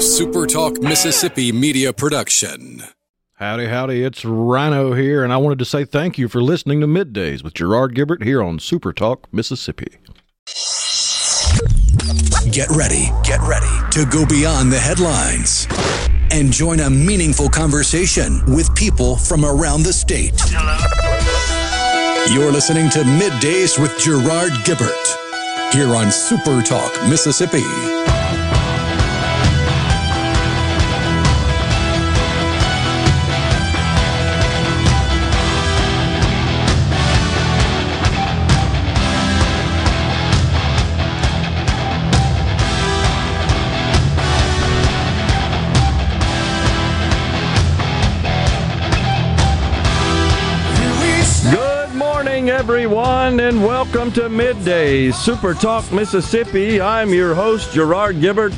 a SuperTalk Mississippi media production. Howdy, howdy, it's Rhino here, and I wanted to say thank you for listening to Middays with Gerard Gibert here on SuperTalk Mississippi. Get ready, get ready to go beyond the headlines and join a meaningful conversation with people from around the state. Hello. You're listening to Middays with Gerard Gibert here on SuperTalk Mississippi. And welcome to Midday Super Talk Mississippi. I'm your host, Gerard Gibert,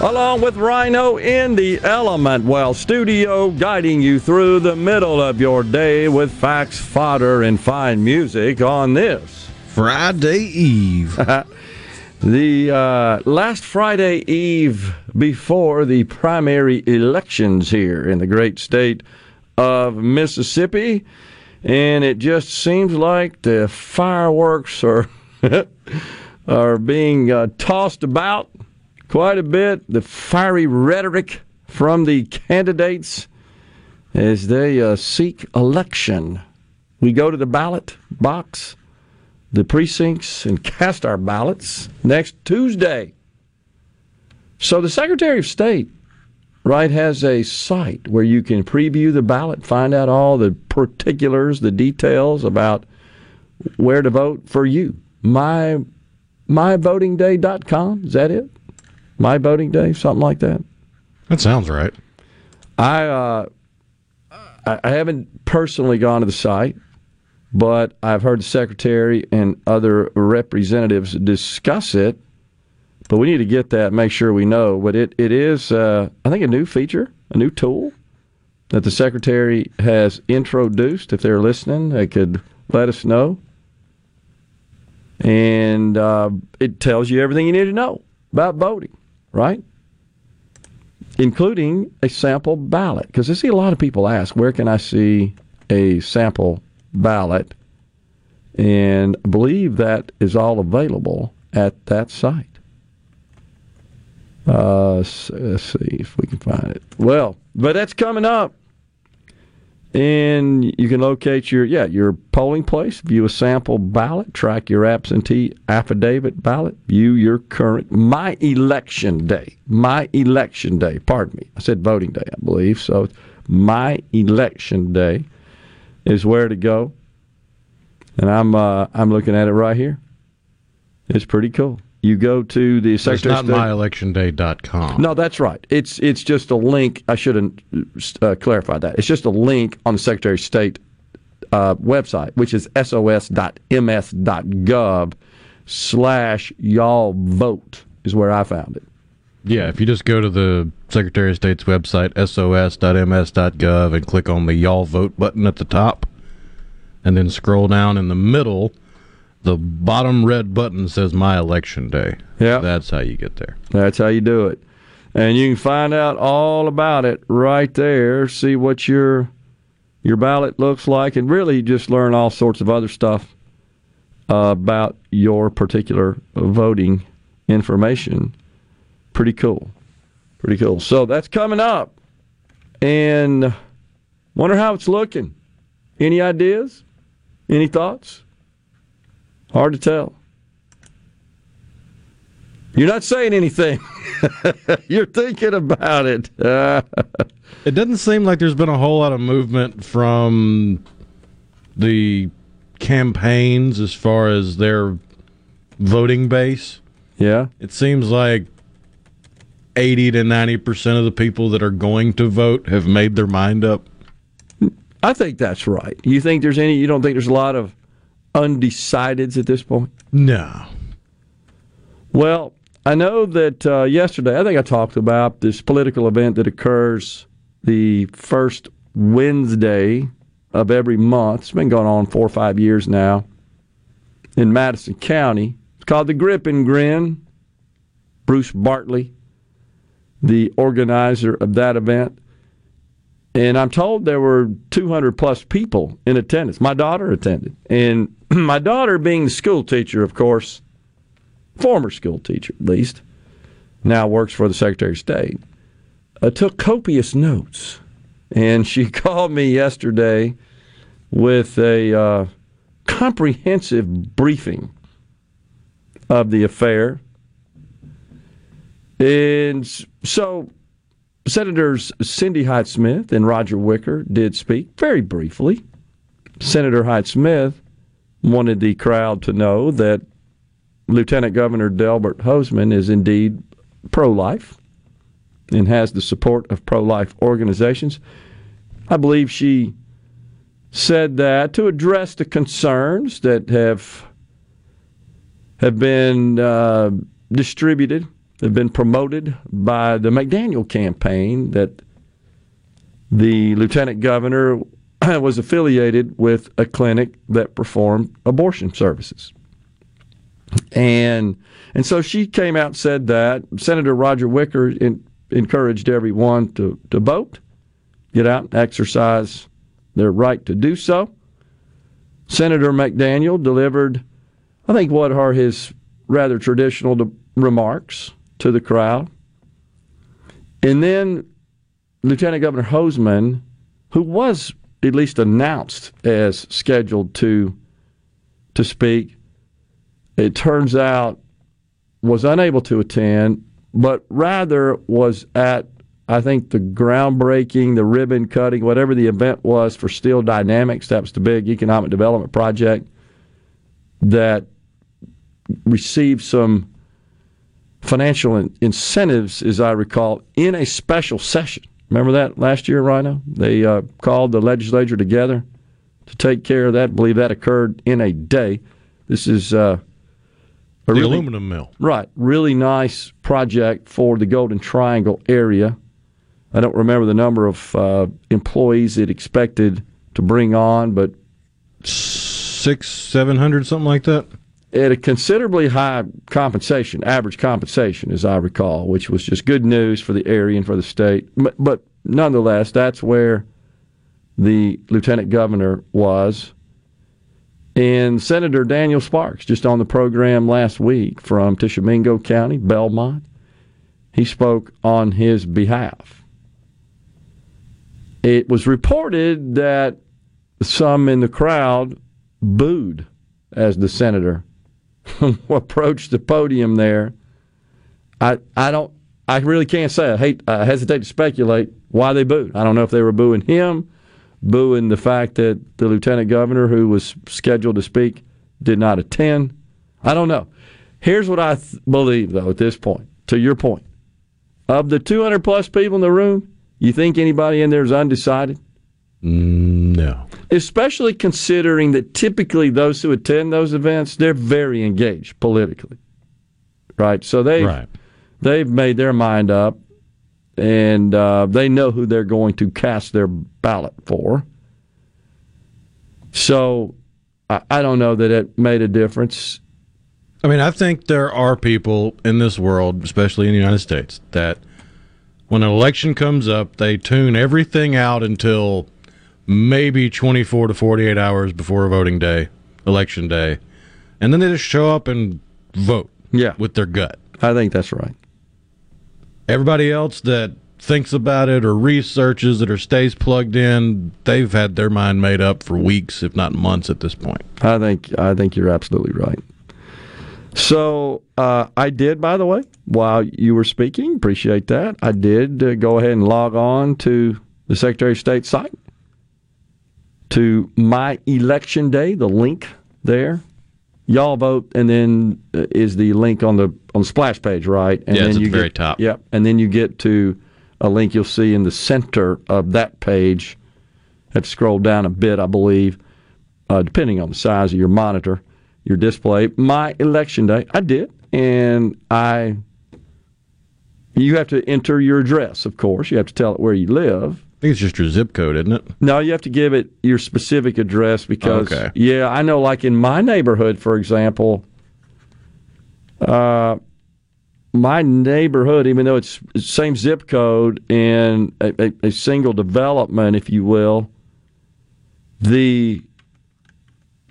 along with Rhino in the Element Well studio, guiding you through the middle of your day with facts, fodder, and fine music on this Friday Eve. the uh, last Friday Eve before the primary elections here in the great state of Mississippi and it just seems like the fireworks are are being uh, tossed about quite a bit. The fiery rhetoric from the candidates as they uh, seek election. We go to the ballot box, the precincts, and cast our ballots next Tuesday. So the Secretary of State right, has a site where you can preview the ballot, find out all the particulars, the details about where to vote for you. My myvotingday.com, is that it? My voting day, something like that. That sounds right. I uh, I haven't personally gone to the site, but I've heard the secretary and other representatives discuss it but we need to get that, make sure we know. But it, it is, uh, I think, a new feature, a new tool that the Secretary has introduced. If they're listening, they could let us know. And uh, it tells you everything you need to know about voting, right? Including a sample ballot. Because I see a lot of people ask, where can I see a sample ballot? And I believe that is all available at that site. Uh, let's see if we can find it. Well, but that's coming up. And you can locate your yeah your polling place, view a sample ballot, track your absentee affidavit ballot, view your current my election day, my election day. Pardon me, I said voting day, I believe. So my election day is where to go, and I'm uh, I'm looking at it right here. It's pretty cool. You go to the Secretary it's not myelectionday.com. No, that's right. It's it's just a link. I shouldn't uh, clarify that. It's just a link on the Secretary of State uh, website, which is sos.ms.gov slash y'all vote is where I found it. Yeah, if you just go to the Secretary of State's website, sos.ms.gov, and click on the y'all vote button at the top, and then scroll down in the middle – the bottom red button says my election day. Yeah. That's how you get there. That's how you do it. And you can find out all about it right there. See what your your ballot looks like and really just learn all sorts of other stuff uh, about your particular voting information. Pretty cool. Pretty cool. So that's coming up. And wonder how it's looking. Any ideas? Any thoughts? Hard to tell. You're not saying anything. You're thinking about it. it doesn't seem like there's been a whole lot of movement from the campaigns as far as their voting base. Yeah. It seems like 80 to 90% of the people that are going to vote have made their mind up. I think that's right. You think there's any, you don't think there's a lot of undecideds at this point? No. Well, I know that uh, yesterday, I think I talked about this political event that occurs the first Wednesday of every month. It's been going on four or five years now in Madison County. It's called the Grip and Grin. Bruce Bartley, the organizer of that event. And I'm told there were 200 plus people in attendance. My daughter attended. And my daughter, being the school teacher, of course, former school teacher at least, now works for the Secretary of State, uh, took copious notes. And she called me yesterday with a uh, comprehensive briefing of the affair. And so Senators Cindy Hyde Smith and Roger Wicker did speak very briefly. Senator Hyde Smith wanted the crowd to know that Lieutenant Governor Delbert Hosemann is indeed pro life and has the support of pro life organizations. I believe she said that to address the concerns that have have been uh, distributed, have been promoted by the McDaniel campaign that the lieutenant governor was affiliated with a clinic that performed abortion services. And and so she came out and said that Senator Roger Wicker in, encouraged everyone to, to vote, get out and exercise their right to do so. Senator McDaniel delivered I think what are his rather traditional remarks to the crowd. And then Lieutenant Governor Hosemann, who was at least announced as scheduled to to speak, it turns out was unable to attend, but rather was at I think the groundbreaking, the ribbon cutting, whatever the event was for Steel Dynamics, that was the big economic development project that received some financial incentives, as I recall, in a special session. Remember that last year, Rhino? They uh, called the legislature together to take care of that. I believe that occurred in a day. This is uh, a the really, aluminum mill, right? Really nice project for the Golden Triangle area. I don't remember the number of uh, employees it expected to bring on, but six, seven hundred, something like that at a considerably high compensation, average compensation, as I recall, which was just good news for the area and for the state. But, nonetheless, that's where the lieutenant governor was. And Senator Daniel Sparks, just on the program last week from Tishomingo County, Belmont, he spoke on his behalf. It was reported that some in the crowd booed as the senator approached the podium there. I I don't I really can't say. I hate I hesitate to speculate why they booed. I don't know if they were booing him, booing the fact that the lieutenant governor who was scheduled to speak did not attend. I don't know. Here's what I th- believe though at this point. To your point, of the 200 plus people in the room, you think anybody in there is undecided? Mm, no. Especially considering that typically those who attend those events, they're very engaged politically. Right? So they right. they've made their mind up and uh, they know who they're going to cast their ballot for. So I, I don't know that it made a difference. I mean, I think there are people in this world, especially in the United States, that when an election comes up, they tune everything out until maybe 24 to 48 hours before a voting day, election day, and then they just show up and vote. Yeah, with their gut. I think that's right. Everybody else that thinks about it or researches it or stays plugged in, they've had their mind made up for weeks, if not months, at this point. I think I think you're absolutely right. So uh, I did, by the way, while you were speaking, appreciate that. I did uh, go ahead and log on to the Secretary of State site to my election day, the link there. Y'all vote, and then uh, is the link on the on the splash page, right? And yeah, then you at the very top. Yep, and then you get to a link you'll see in the center of that page. Have to scroll down a bit, I believe, uh, depending on the size of your monitor, your display. My election day, I did, and I. You have to enter your address, of course. You have to tell it where you live think it's just your zip code, isn't it? No, you have to give it your specific address because, okay. yeah, I know, like in my neighborhood, for example, uh, my neighborhood, even though it's same zip code and a, a, a single development, if you will, the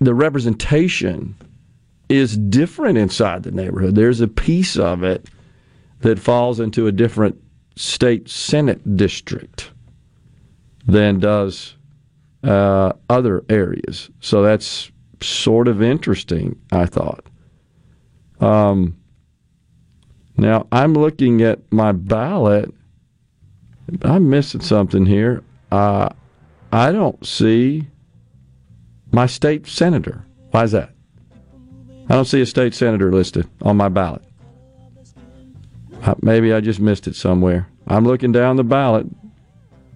the representation is different inside the neighborhood. There's a piece of it that falls into a different state senate district than does uh, other areas. So that's sort of interesting, I thought. Um, now I'm looking at my ballot. I'm missing something here. Uh, I don't see my state senator. Why is that? I don't see a state senator listed on my ballot. Uh, maybe I just missed it somewhere. I'm looking down the ballot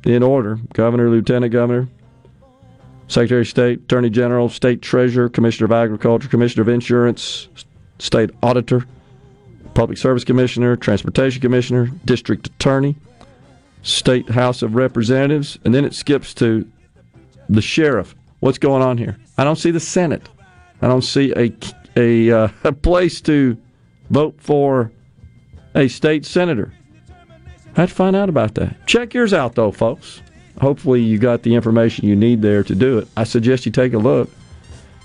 in order governor, lieutenant governor, secretary of state, attorney general, state treasurer, commissioner of agriculture, commissioner of insurance, state auditor, public service commissioner, transportation commissioner, district attorney, state house of representatives, and then it skips to the sheriff. What's going on here? I don't see the Senate. I don't see a a, uh, a place to vote for a state senator. I had to find out about that. Check yours out, though, folks. Hopefully, you got the information you need there to do it. I suggest you take a look,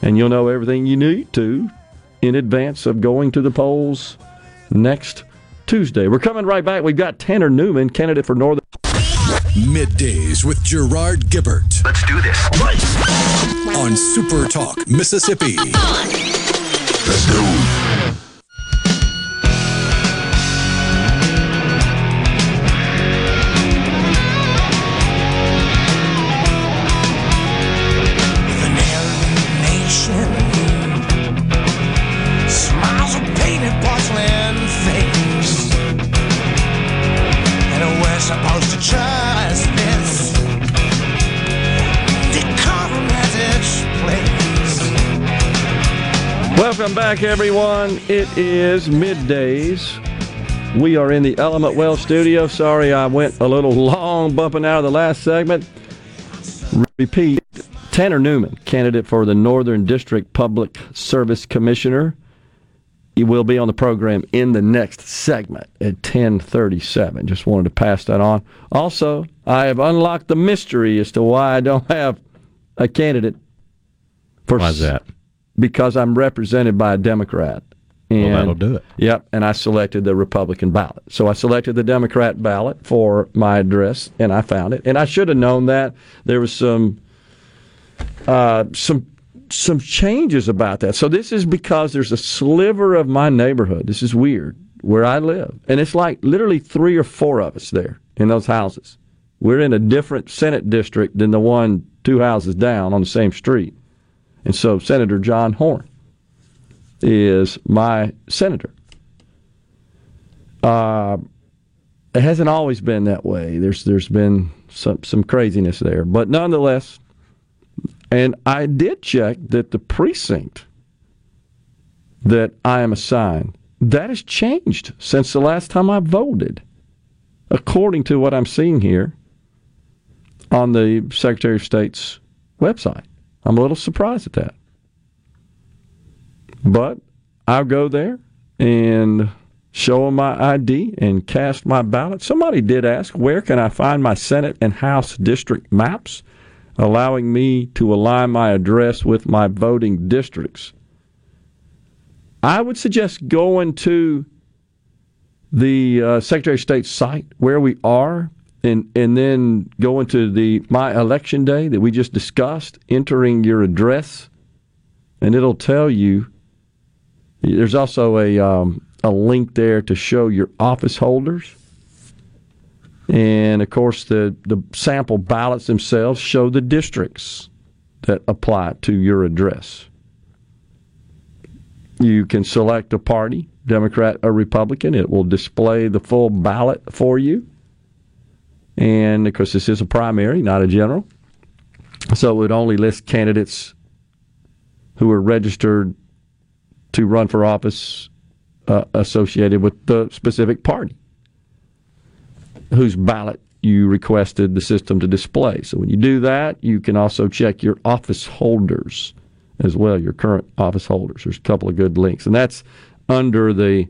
and you'll know everything you need to in advance of going to the polls next Tuesday. We're coming right back. We've got Tanner Newman, candidate for Northern. Middays with Gerard Gibert. Let's do this. On Super Talk, Mississippi. Let's go. Back, everyone. It is middays. We are in the Element Well studio. Sorry I went a little long bumping out of the last segment. Repeat Tanner Newman, candidate for the Northern District Public Service Commissioner. He will be on the program in the next segment at 1037. Just wanted to pass that on. Also, I have unlocked the mystery as to why I don't have a candidate for Why's that? Because I'm represented by a Democrat. And, Well, that'll do it. Yep, and I selected the Republican ballot. So I selected the Democrat ballot for my address, and I found it. And I should have known that there was some uh, some some changes about that. So this is because there's a sliver of my neighborhood. This is weird where I live, and it's like literally three or four of us there in those houses. We're in a different Senate district than the one two houses down on the same street. And so Senator John Horn is my senator. Uh, it hasn't always been that way. There's there's been some some craziness there, but nonetheless, and I did check that the precinct that I am assigned that has changed since the last time I voted, according to what I'm seeing here on the Secretary of State's website. I'm a little surprised at that. But I'll go there and show them my ID and cast my ballot. Somebody did ask, where can I find my Senate and House district maps, allowing me to align my address with my voting districts? I would suggest going to the uh, Secretary of State's site where we are and and then going to the my election day that we just discussed, entering your address, and it'll tell you. There's also a um, a link there to show your office holders, and of course the the sample ballots themselves show the districts that apply to your address. You can select a party, Democrat or Republican. It will display the full ballot for you. And of course, this is a primary, not a general. So it would only list candidates who are registered to run for office uh, associated with the specific party whose ballot you requested the system to display. So when you do that, you can also check your office holders as well, your current office holders. There's a couple of good links. And that's under the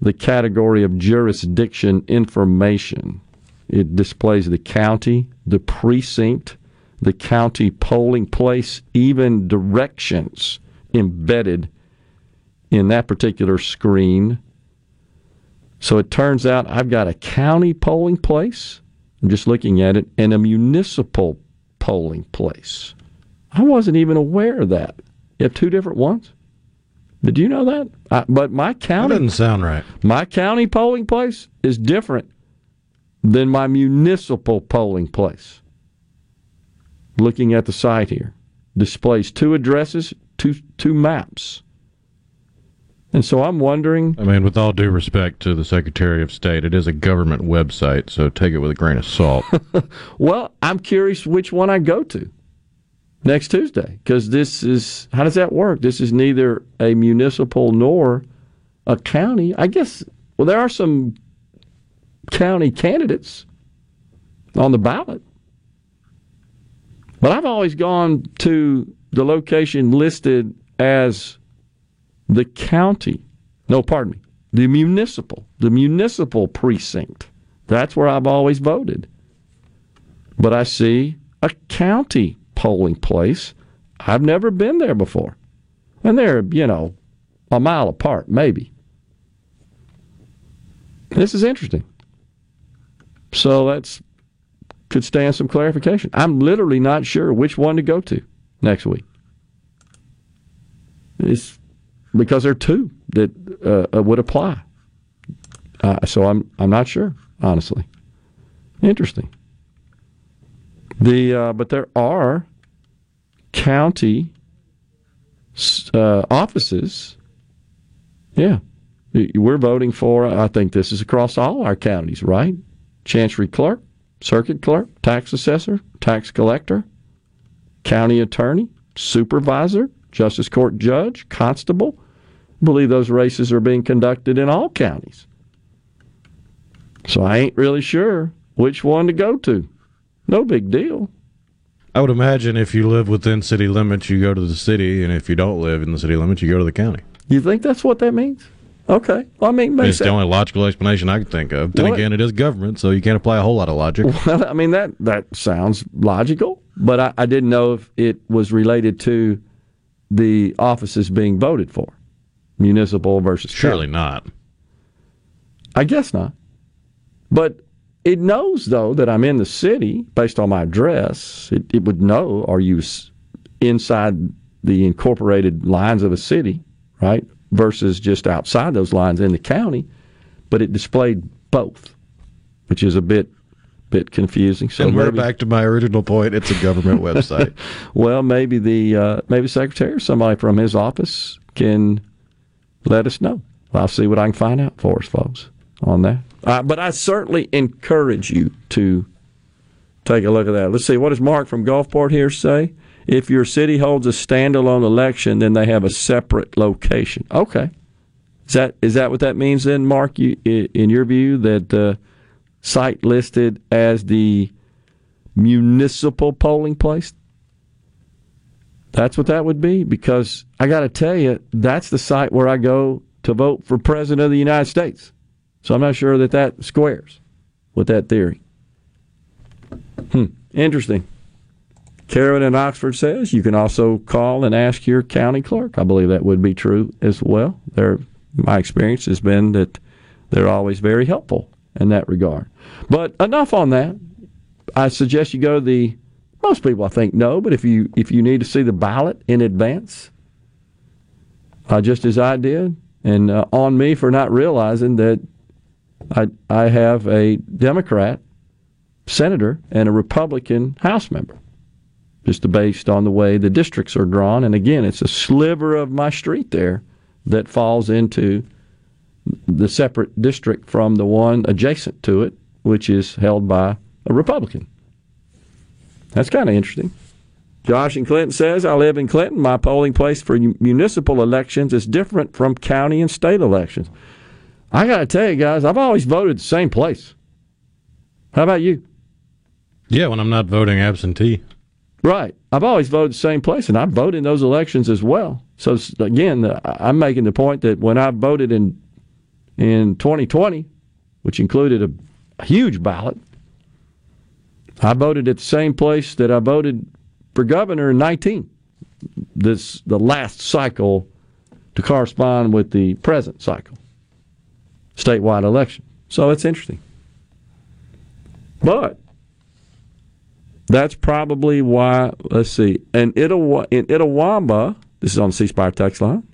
the category of jurisdiction information. It displays the county, the precinct, the county polling place, even directions embedded in that particular screen. So it turns out I've got a county polling place. I'm just looking at it, and a municipal polling place. I wasn't even aware of that. You have two different ones. Did you know that? I, but my That county, doesn't sound right. my county polling place is different than my municipal polling place. Looking at the site here, displays two addresses, two two maps. And so I'm wondering, I mean, with all due respect to the Secretary of State, it is a government website, so take it with a grain of salt. well, I'm curious which one I go to next Tuesday because this is how does that work? This is neither a municipal nor a county. I guess well, there are some county candidates on the ballot, but I've always gone to the location listed as the county. No, pardon me, the municipal, the municipal precinct. That's where I've always voted but I see a county polling place. I've never been there before. And they're, you know, a mile apart, maybe. This is interesting. So that's could stand some clarification. I'm literally not sure which one to go to next week. It's because there are two that uh, would apply. Uh, so I'm I'm not sure, honestly. Interesting. The uh, but there are county uh, offices. Yeah, we're voting for. I think this is across all our counties, right? Chancery clerk, circuit clerk, tax assessor, tax collector, county attorney, supervisor, justice court judge, constable. I believe those races are being conducted in all counties. So I ain't really sure which one to go to. No big deal. I would imagine if you live within city limits, you go to the city, and if you don't live in the city limits, you go to the county. You think that's what that means? Okay. Well, I mean, It's the only logical explanation I could think of. Then Well, again, it is government, so you can't apply a whole lot of logic. Well, I mean that that sounds logical, but I, I didn't know if it was related to the offices being voted for, municipal versus Surely county. not. I guess not. But it knows though that I'm in the city based on my address. It, it would know are you inside the incorporated lines of a city, right? Versus just outside those lines in the county. But it displayed both, which is a bit bit confusing. So and we're maybe- back to my original point. It's a government website. well, maybe the uh, maybe secretary or somebody from his office can let us know. I'll see what I can find out for us, folks, on that. Uh, but I certainly encourage you to take a look at that. Let's see what does Mark from Gulfport here say. If your city holds a standalone election, then they have a separate location. Okay, is that is that what that means then, Mark? You, in your view, that uh, site listed as the municipal polling place? That's what that would be because I got to tell you, that's the site where I go to vote for president of the United States. So I'm not sure that that squares with that theory. Hmm, interesting. Karen in Oxford says you can also call and ask your county clerk. I believe that would be true as well. My experience has been that they're always very helpful in that regard. But enough on that. I suggest you go to the. Most people, I think, know, but if you if you need to see the ballot in advance, uh, just as I did, and uh, on me for not realizing that I I have a Democrat senator and a Republican House member, just based on the way the districts are drawn. And again, it's a sliver of my street there that falls into the separate district from the one adjacent to it, which is held by a Republican. That's kind of interesting. Josh in Clinton says, I live in Clinton. My polling place for municipal elections is different from county and state elections. I got to tell you guys, I've always voted the same place. How about you? yeah, when I'm not voting absentee. Right. I've always voted the same place, and I voted in those elections as well. So, again, I'm making the point that when I voted in in 2020, which included a, a huge ballot, I voted at the same place that I voted for governor in 19. This the last cycle to correspond with the present cycle, statewide election. So it's interesting. But that's probably why. Let's see. In in Itawamba, this is on the C Spire text line.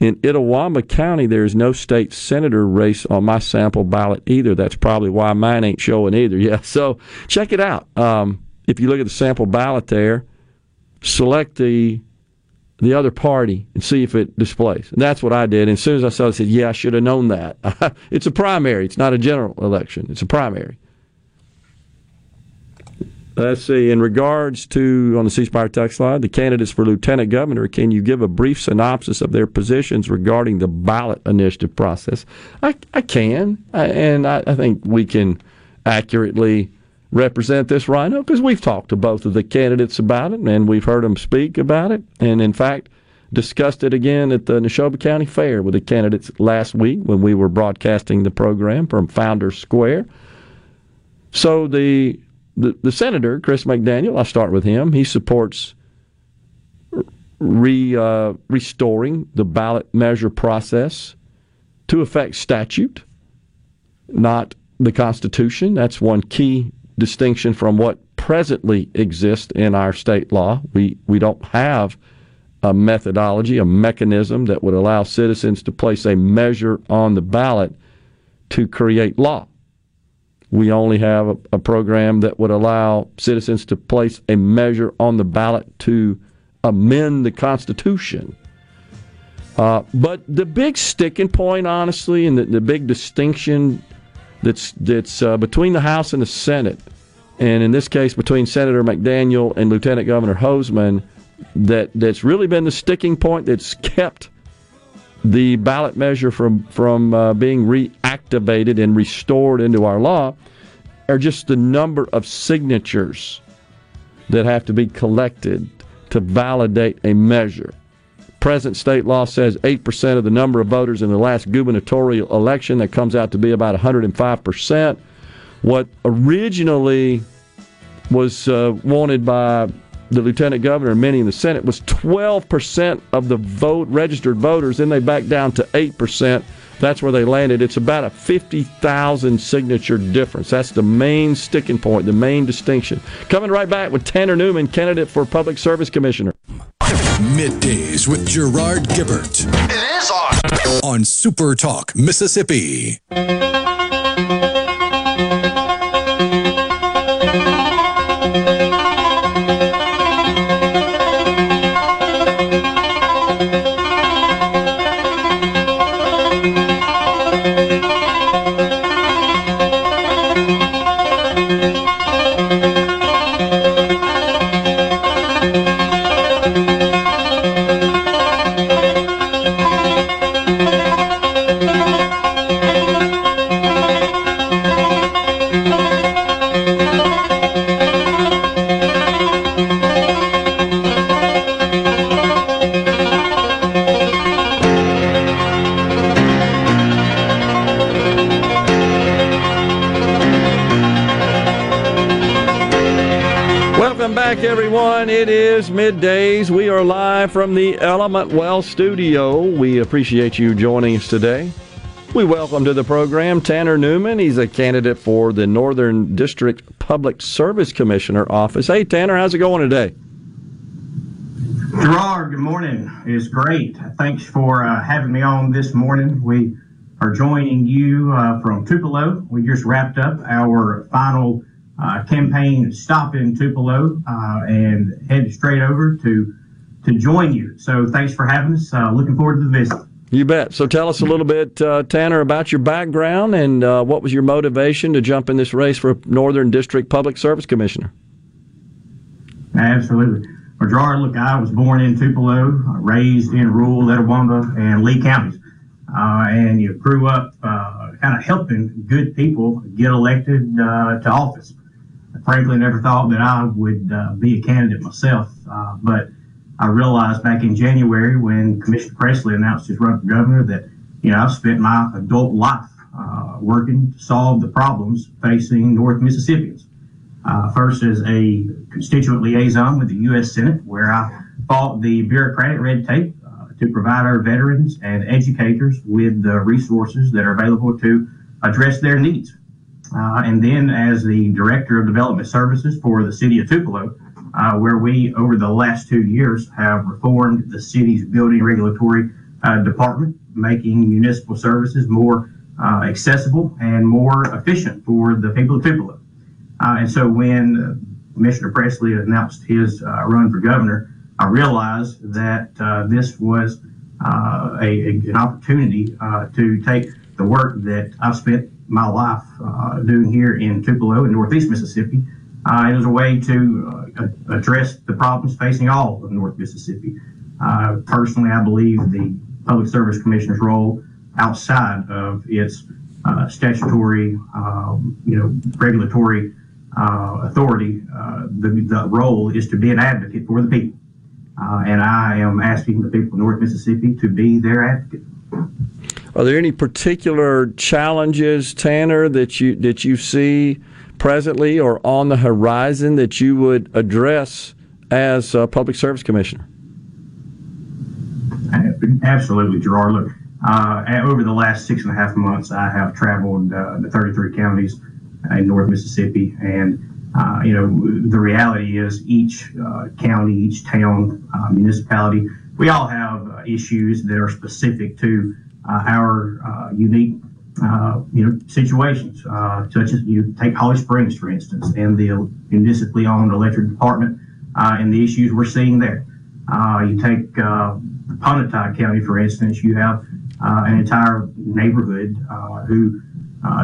In Itawamba County, there is no state senator race on my sample ballot either. That's probably why mine ain't showing either. Yeah, so check it out. Um, if you look at the sample ballot there, select the the other party and see if it displays. And that's what I did. And as soon as I saw it, I said, yeah, I should have known that. it's a primary. It's not a general election. It's a primary. Let's see. In regards to on the C Spire text line, the candidates for lieutenant governor, can you give a brief synopsis of their positions regarding the ballot initiative process? I, I can, I, and I, I think we can accurately represent this rhino because we've talked to both of the candidates about it and we've heard them speak about it, and in fact discussed it again at the Neshoba County Fair with the candidates last week when we were broadcasting the program from Founders Square. So the the, the senator, Chris McDaniel, I'll start with him. He supports re, uh, restoring the ballot measure process to affect statute, not the Constitution. That's one key distinction from what presently exists in our state law. We, we don't have a methodology, a mechanism that would allow citizens to place a measure on the ballot to create law we only have a, a, program that would allow citizens to place a measure on the ballot to amend the Constitution. Uh, but the big sticking point, honestly, and the, the big distinction that's that's uh, between the House and the Senate, and in this case between Senator McDaniel and Lieutenant Governor Hosemann, that that's really been the sticking point that's kept the ballot measure from from uh, being reactivated and restored into our law are just the number of signatures that have to be collected to validate a measure. Present state law says 8% of the number of voters in the last gubernatorial election. That comes out to be about 105%. What originally was uh, wanted by the lieutenant governor and many in the Senate was 12% of the vote registered voters. Then they backed down to 8%. That's where they landed. It's about a 50,000 signature difference. That's the main sticking point, the main distinction. Coming right back with Tanner Newman, candidate for Public Service Commissioner. Middays with Gerard Gibert. It is on. On Super Talk, Mississippi. Middays. We are live from the Element Well studio. We appreciate you joining us today. We welcome to the program Tanner Newman. He's a candidate for the Northern District Public Service Commissioner office. Hey, Tanner, how's it going today? Gerard, good morning. It's great. Thanks for uh, having me on this morning. We are joining you uh, from Tupelo. We just wrapped up our final uh, campaign stop in Tupelo uh, and head straight over to to join you. So thanks for having us. Uh, looking forward to the visit. You bet. So tell us a little bit, uh, Tanner, about your background and uh, what was your motivation to jump in this race for Northern District Public Service Commissioner. Absolutely. Well, Gerard, look, I was born in Tupelo, raised in rural Itawamba and Lee counties. Uh, and you grew up uh, kind of helping good people get elected uh, to office frankly never thought that I would uh, be a candidate myself. Uh, but I realized back in January when Commissioner Presley announced his run for governor that you know, I've spent my adult life uh, working to solve the problems facing North Mississippians. Uh, first, as a constituent liaison with the U.S. Senate, where I fought the bureaucratic red tape uh, to provide our veterans and educators with the resources that are available to address their needs. Uh, and then, as the director of development services for the city of Tupelo, uh, where we, over the last two years, have reformed the city's building regulatory uh, department, making municipal services more uh, accessible and more efficient for the people of Tupelo. Uh, and so when Commissioner Presley announced his run for governor, I realized that this was a, a, an opportunity to take the work that I've spent my life doing here in Tupelo in Northeast Mississippi uh, it was a way to uh, address the problems facing all of North Mississippi. Uh, personally, I believe the Public Service Commissioner's role outside of its uh, statutory, um, you know, regulatory uh, authority, uh, the, the, role is to be an advocate for the people. and I am asking the people of North Mississippi to be their advocate. Are there any particular challenges, Tanner, that you that you see presently or on the horizon that you would address as a public service commissioner? Absolutely, Gerard. Look, uh, over the last six and a half months, I have traveled uh, the 33 counties in North Mississippi, and uh, you know the reality is each uh, county, each town, uh, municipality, we all have uh, issues that are specific to our unique uh, you know, situations, uh, such as you take Holly Springs, for instance, and the municipally owned electric department uh, and the issues we're seeing there. Uh, you take uh, Pontotoc County, for instance, you have uh, an entire neighborhood who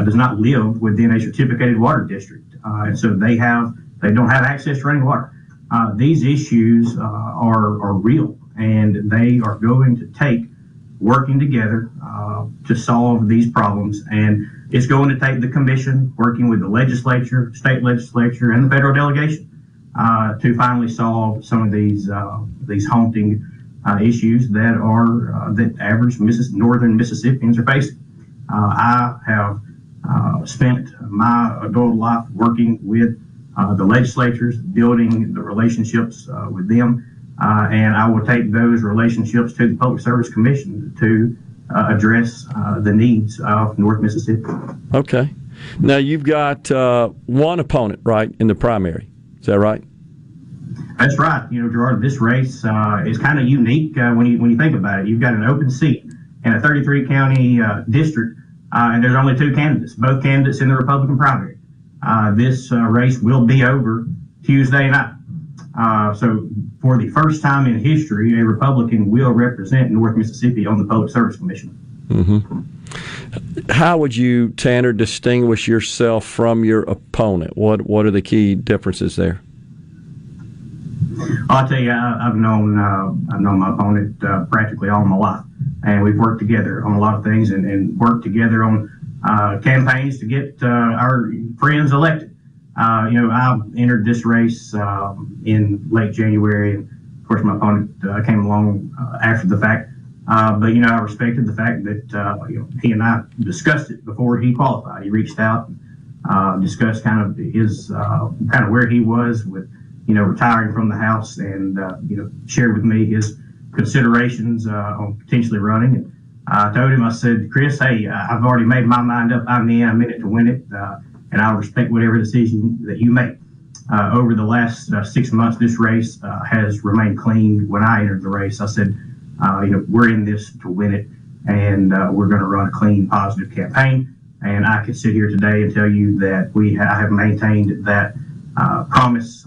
does not live within a certificated water district, and so they have they don't have access to running water. these issues are are real, and they are going to take working together uh, to solve these problems. And it's going to take the commission working with the legislature, state legislature, and the federal delegation uh, to finally solve some of these uh, these haunting uh, issues that are uh, that average Missis- northern Mississippians are facing. Uh, I have spent my adult life working with the legislatures, building the relationships with them uh, and I will take those relationships to the Public Service Commission to uh, address uh, the needs of North Mississippi. Okay. Now you've got uh, one opponent, right, in the primary. Is that right? That's right. You know, Gerard, this race uh, is kind of unique uh, when you when you think about it. You've got an open seat in a 33 county district, and there's only two candidates, both candidates in the Republican primary. this race will be over Tuesday night. Uh, so, for the first time in history, a Republican will represent North Mississippi on the Public Service Commission. Mm-hmm. How would you, Tanner, distinguish yourself from your opponent? What What are the key differences there? I'll tell you, I, have known uh, I've known my opponent uh, practically all my life, and we've worked together on a lot of things, and, and worked together on uh, campaigns to get uh, our friends elected. Uh, you know, I entered this race um, in late January, and of course, my opponent uh, came along uh, after the fact. Uh, but you know, I respected the fact that uh, you know he and I discussed it before he qualified. He reached out, and, discussed kind of his kind of where he was with you know retiring from the House, and you know shared with me his considerations on potentially running. And I told him, I said, Chris, hey, I've already made my mind up. I'm in. I'm in it to win it and I'll respect whatever decision that you make. Uh, over the last uh, six months, this race uh, has remained clean. When I entered the race, I said, uh, you know, we're in this to win it, and uh, we're going to run a clean, positive campaign. And I can sit here today and tell you that we ha- have maintained that uh, promise.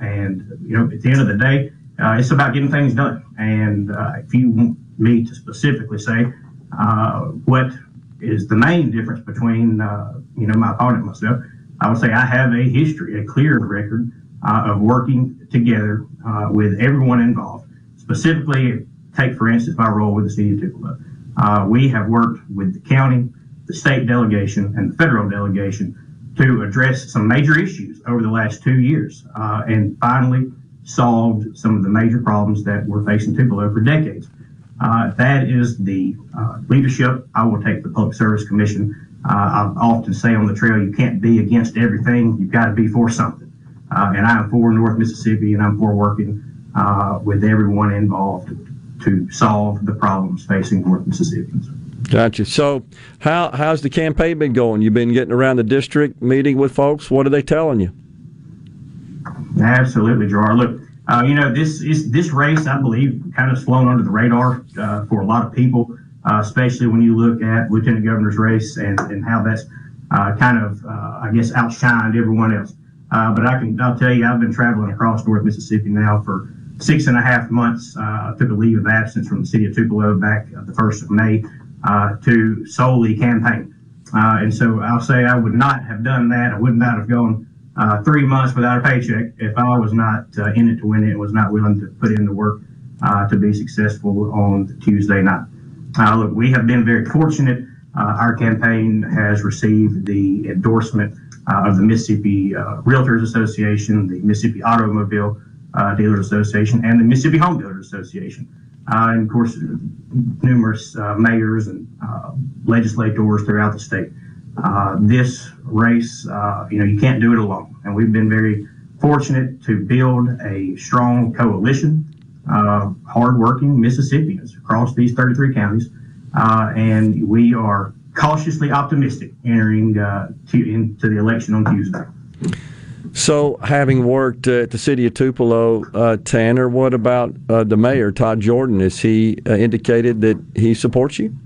and you know, at the end of the day, it's about getting things done. And if you want me to specifically say what is the main difference between you know my opponent myself. I would say I have a history, a clear record uh, of working together uh, with everyone involved. Specifically, take for instance my role with the city of Tupelo. Uh, we have worked with the county, the state delegation, and the federal delegation to address some major issues over the last two years, uh, and finally solved some of the major problems that we're facing Tupelo for decades. uh, that is the uh, leadership. I will take the Public Service Commission. Uh, I often say on the trail, you can't be against everything. You've got to be for something. Uh, and I'm for North Mississippi, and I'm for working uh, with everyone involved to solve the problems facing North Mississippians. Gotcha. So, how how's the campaign been going? You've been getting around the district, meeting with folks. What are they telling you? Absolutely, Gerard. Look, uh, you know this is this race. I believe kind of flown under the radar uh, for a lot of people, uh, especially when you look at lieutenant governor's race and, and how that's uh, kind of, uh, I guess, outshined everyone else. Uh, but I can, I'll tell you, I've been traveling across North Mississippi now for six and a half months. I took a leave of absence from the city of Tupelo back the first of May to solely campaign. and so I'll say I would not have done that. I would not have gone uh, three months without a paycheck if I was not uh, in it to win it, was not willing to put in the work uh, to be successful on Tuesday night. Uh, look, we have been very fortunate. Uh, our campaign has received the endorsement uh, of the Mississippi Realtors Association, the Mississippi Automobile Dealers Association, and the Mississippi Home Builders Association. and of course, numerous mayors and legislators throughout the state. Uh, this race, uh, you know, you can't do it alone. And we've been very fortunate to build a strong coalition of hardworking Mississippians across these 33 counties. Uh, and we are cautiously optimistic entering uh, to, into the election on Tuesday. So, having worked at the city of Tupelo, uh, Tanner, what about uh, the mayor, Todd Jordan? Has he indicated that he supports you?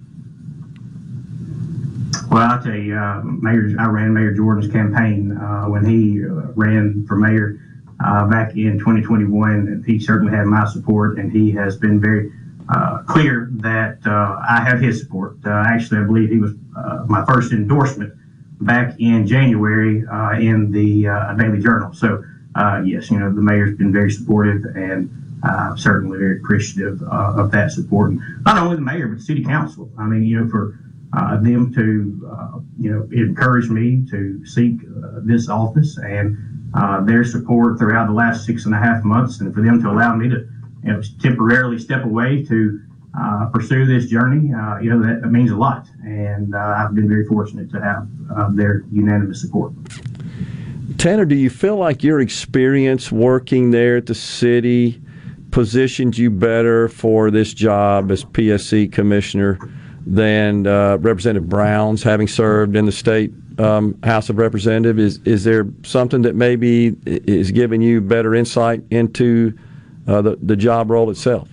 Well, I'll tell you, uh, Mayor, I ran Mayor Jordan's campaign uh, when he uh, ran for mayor uh, back in 2021. He certainly had my support, and he has been very uh, clear that uh, I have his support. actually, I believe he was my first endorsement back in January in the Daily Journal. So, yes, you know, the mayor's been very supportive and certainly very appreciative of that support. And not only the mayor, but the city council. I mean, you know, for uh, them to, uh, you know, encourage me to seek uh, this office and uh, their support throughout the last six and a half months, and for them to allow me to, you know, temporarily step away to uh, pursue this journey, uh, you know, that, that, means a lot. And I've been very fortunate to have their unanimous support. Tanner, do you feel like your experience working there at the city positioned you better for this job as PSC commissioner? than uh, Representative Brown's, having served in the state um, House of Representatives. Is is there something that maybe is giving you better insight into uh, the the job role itself?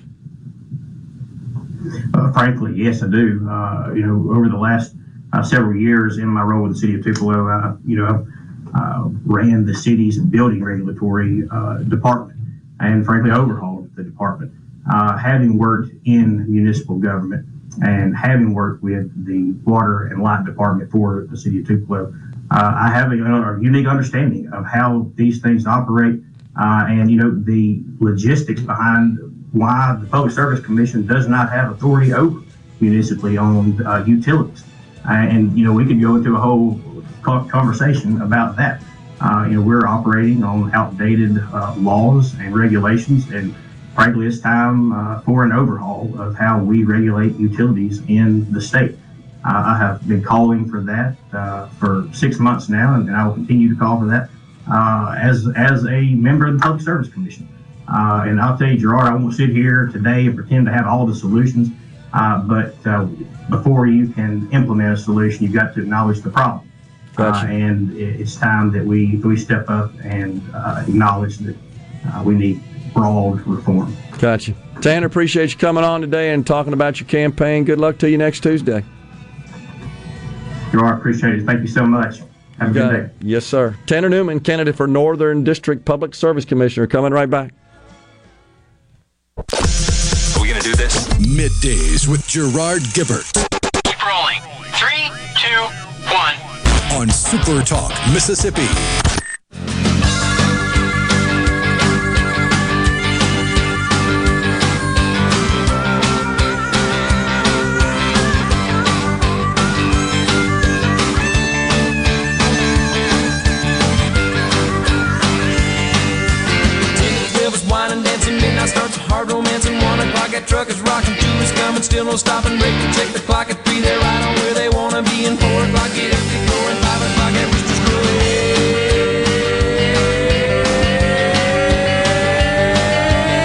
Uh, frankly, yes, I do. Uh, you know, over the last uh, several years in my role with the city of Tupelo, I, you know, uh, ran the city's building regulatory department and frankly overhauled the department. having worked in municipal government, and having worked with the water and light department for the city of Tupelo, uh, I have a, a, unique understanding of how these things operate, uh, and you know the logistics behind why the Public Service Commission does not have authority over municipally owned uh, utilities. Uh, and you know we could go into a whole conversation about that. Uh, you know we're operating on outdated uh, laws and regulations, and frankly, it's time uh, for an overhaul of how we regulate utilities in the state. Uh, I have been calling for that uh, for six months now, and, and, I will continue to call for that uh, as as a member of the Public Service Commission. Uh, and I'll tell you, Gerard, I won't sit here today and pretend to have all the solutions. Uh, but before you can implement a solution, you've got to acknowledge the problem. Gotcha. and it's time that we we step up and acknowledge that we need broad reform. Gotcha. Tanner, appreciate you coming on today and talking about your campaign. Good luck to you next Tuesday. You are appreciate it. Thank you so much. Have a good day. Yes, sir. Tanner Newman, candidate for Northern District Public Service Commissioner, coming right back. Are we going to do this? Middays with Gerard Gibert. Keep rolling. Three, two, one. On Super Talk, Mississippi. Still no break to check the clock at three. They're right on where they wanna be. And four o'clock get up to go and five o'clock at Rooster's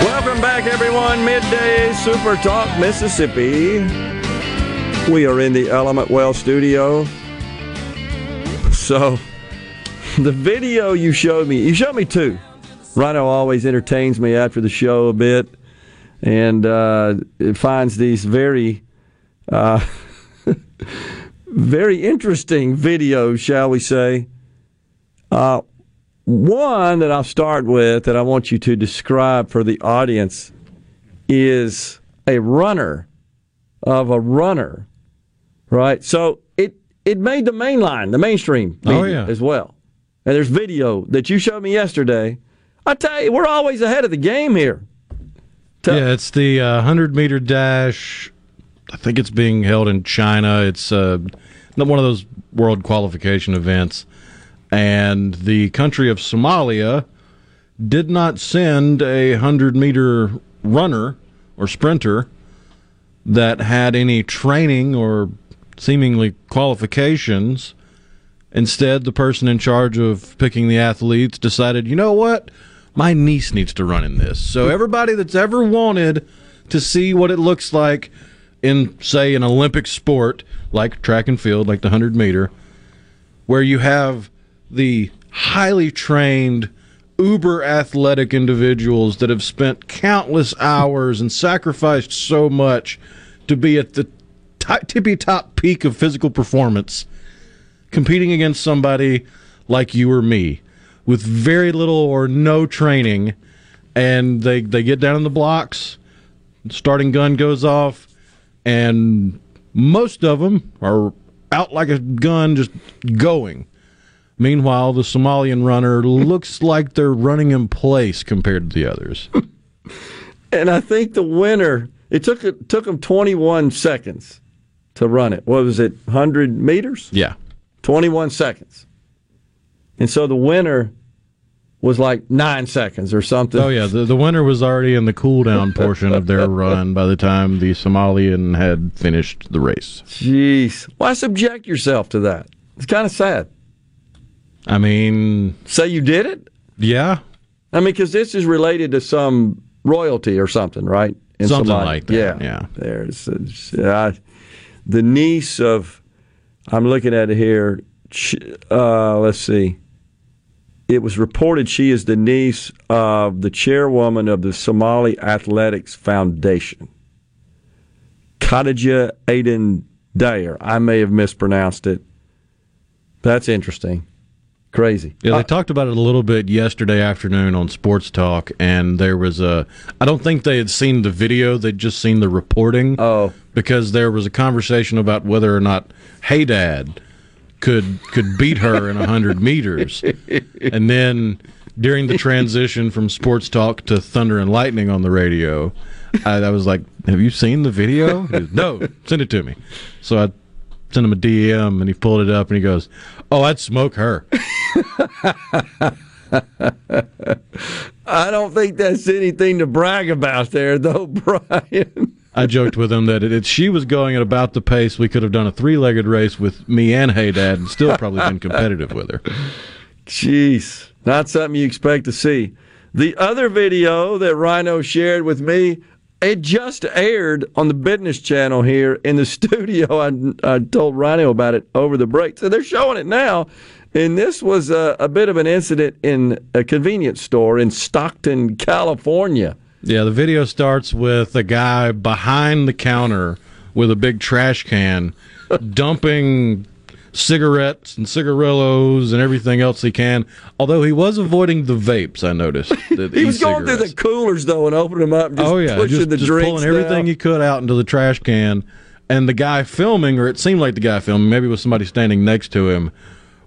Welcome back, everyone. Midday Super Talk, Mississippi. We are in the Element Wealth studio. So, the video you showed me, you showed me two. Rhino always entertains me after the show a bit, and uh, it finds these very, uh, very interesting videos, shall we say. Uh, one that I'll start with that I want you to describe for the audience is a runner of a runner, right? So it it made the main line, the mainstream Oh, yeah. as well. And there's video that you showed me yesterday. I tell you, we're always ahead of the game here. Yeah, it's the uh, 100 meter dash. I think it's being held in China. It's uh, not one of those world qualification events. And the country of Somalia did not send a 100 meter runner or sprinter that had any training or seemingly qualifications. Instead, the person in charge of picking the athletes decided, you know what? My niece needs to run in this. So, everybody that's ever wanted to see what it looks like in, say, an Olympic sport like track and field, like the 100 meter, where you have the highly trained, uber athletic individuals that have spent countless hours and sacrificed so much to be at the ti tippy top peak of physical performance, competing against somebody like you or me with very little or no training, and they, they get down in the blocks, starting gun goes off, and most of them are out like a gun just going. Meanwhile, the Somalian runner looks like they're running in place compared to the others. And I think the winner, it took it took them 21 seconds to run it. What was it? 100 meters? Yeah. 21 seconds. And so the winner was like 9 seconds or something. Oh yeah, the the winner was already in the cool down portion of their run by the time the Somalian had finished the race. Jeez. Why subject yourself to that? It's kind of sad. I mean, Say you did it? yeah, I mean, because this is related to some royalty or something, right? In Something Somalia. like that, Yeah. yeah. There's uh, the niece of, I'm looking at it here. Uh, let's see. It was reported she is the niece of the chairwoman of the Somali Athletics Foundation, Khadija Aden Dyer. I may have mispronounced it. That's interesting. Crazy. Yeah, they Uh, talked about it a little bit yesterday afternoon on Sports Talk, and there was a. I don't think they had seen the video; they'd just seen the reporting. Oh. because there was a conversation about whether or not Hey Dad could could beat her in hundred meters, and then during the transition from Sports Talk to Thunder and Lightning on the radio, I, I was like, "Have you seen the video?" Goes, no, send it to me. So I sent him a DM, and he pulled it up, and he goes, "Oh, I'd smoke her." I don't think that's anything to brag about there, though, Brian. I joked with him that if she was going at about the pace, we could have done a three-legged race with me and Hey Dad, and still probably been competitive with her. Jeez, not something you expect to see. The other video that Rhino shared with me, it just aired on the business channel here in the studio. I, I told Rhino about it over the break. So they're showing it now. And this was a, a bit of an incident in a convenience store in Stockton, California. Yeah, the video starts with a guy behind the counter with a big trash can dumping cigarettes and cigarillos and everything else he can. Although he was avoiding the vapes, I noticed. He was going through the coolers, though, and opening them up, just oh yeah, pushing just, the just pulling everything down. he could out into the trash can. And the guy filming, or it seemed like the guy filming, maybe it was somebody standing next to him,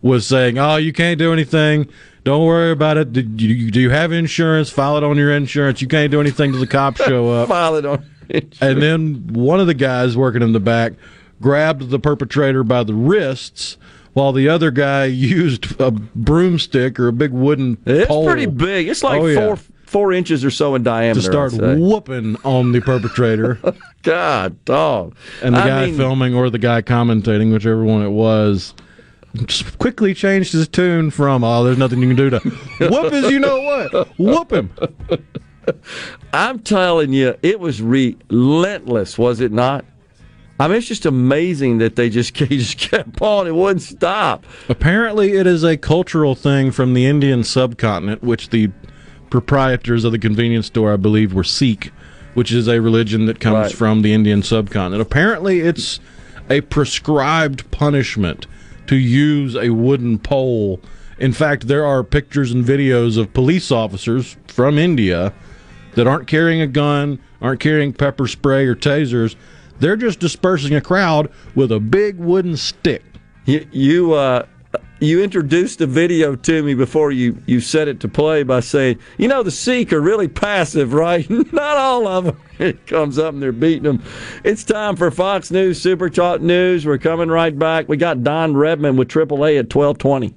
was saying, "Oh, you can't do anything. Don't worry about it. Do you, do you have insurance? File it on your insurance. You can't do anything till the cops show up." File it on. Insurance. And then one of the guys working in the back grabbed the perpetrator by the wrists while the other guy used a broomstick or a big wooden It's pole. pretty big. It's like Oh, yeah. four four inches or so in diameter. to start whooping on the perpetrator God, dog. and the I guy mean, filming or the guy commentating, whichever one it was. Just quickly changed his tune from "Oh, there's nothing you can do" to "Whoop his, you know what? Whoop him." I'm telling you, it was relentless, was it not? I mean, it's just amazing that they just, just kept on. It wouldn't stop. Apparently, it is a cultural thing from the Indian subcontinent, which the proprietors of the convenience store, I believe, were Sikh, which is a religion that comes Right. from the Indian subcontinent. Apparently, it's a prescribed punishment to use a wooden pole. In fact, there are pictures and videos of police officers from India that aren't carrying a gun, aren't carrying pepper spray or tasers. They're just dispersing a crowd with a big wooden stick. You, you, uh, you introduced the video to me before you, you set it to play by saying, you know, the Sikh are really passive, right? Not all of them. It comes up and they're beating them. It's time for Fox News Super Talk News. We're coming right back. We got Don Redman with AAA at 1220.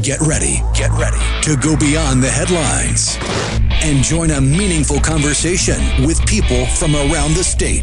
Get ready, get ready to go beyond the headlines and join a meaningful conversation with people from around the state.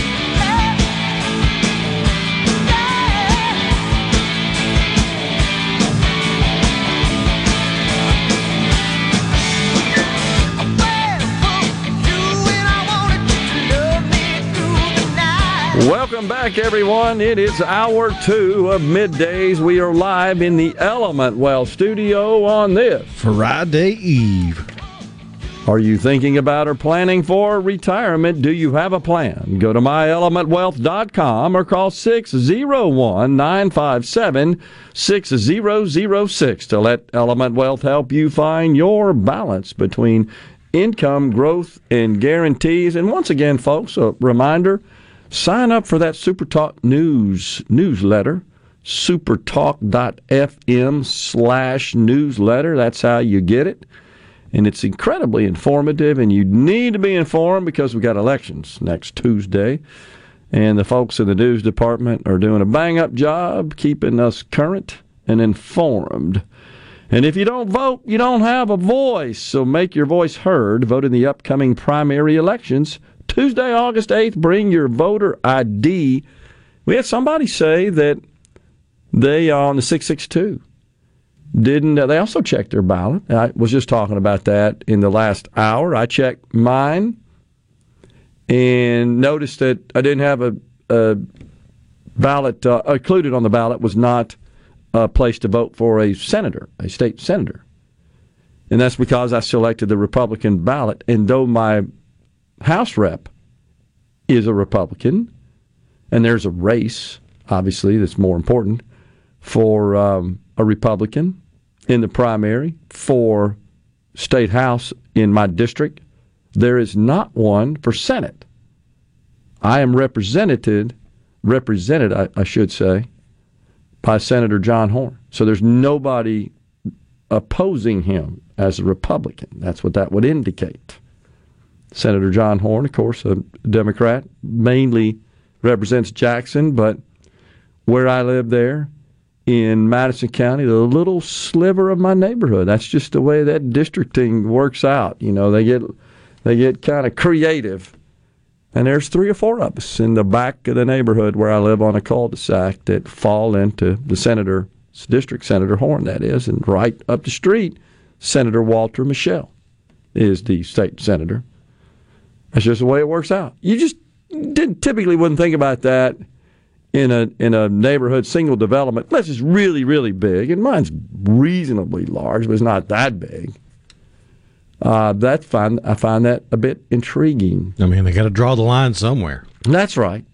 Welcome back, everyone. It is hour two of middays. We are live in the Element Wealth studio on this. Friday Eve. Are you thinking about or planning for retirement? Do you have a plan? Go to myelementwealth.com or call 601 957 6006 to let Element Wealth help you find your balance between income, growth, and guarantees. And once again, folks, a reminder sign up for that Super Talk News newsletter. Supertalk.fm slash newsletter. That's how you get it and it's incredibly informative. And you need to be informed because we've got elections next Tuesday, and the folks in the news department are doing a bang up job keeping us current and informed. And if you don't vote, you don't have a voice. So make your voice heard. Vote in the upcoming primary elections. Tuesday, August 8th, bring your voter ID. We had somebody say that they on the 662 didn't uh, they also checked their ballot. I was just talking about that in the last hour. I checked mine and noticed that i didn't have a, a ballot uh, included on the ballot was not a place to vote for a senator a state senator. And that's because i selected the republican ballot. And though my house rep is a republican and there's a race obviously that's more important for um, a Republican in the primary for state house in my district. There is not one for Senate. I am represented, represented, I, I should say, by Senator John Horhn. So there's nobody opposing him as a Republican. That's what that would indicate. Senator John Horhn, of course, a Democrat, mainly represents Jackson, but where I live there in Madison County, the little sliver of my neighborhood. That's just the way that districting works out. You know, they get they get kind of creative. And there's three or four of us in the back of the neighborhood where I live on a cul-de-sac that fall into the senator, district senator Horhn, that is, and right up the street, Senator Walter Michel is the state senator. That's just the way it works out. You just didn't, typically wouldn't think about that in a in a neighborhood single development unless it's really really big, and mine's reasonably large, but it's not that big. Uh, that's fine. I find that a bit intriguing. I mean, they got to draw the line somewhere. That's right.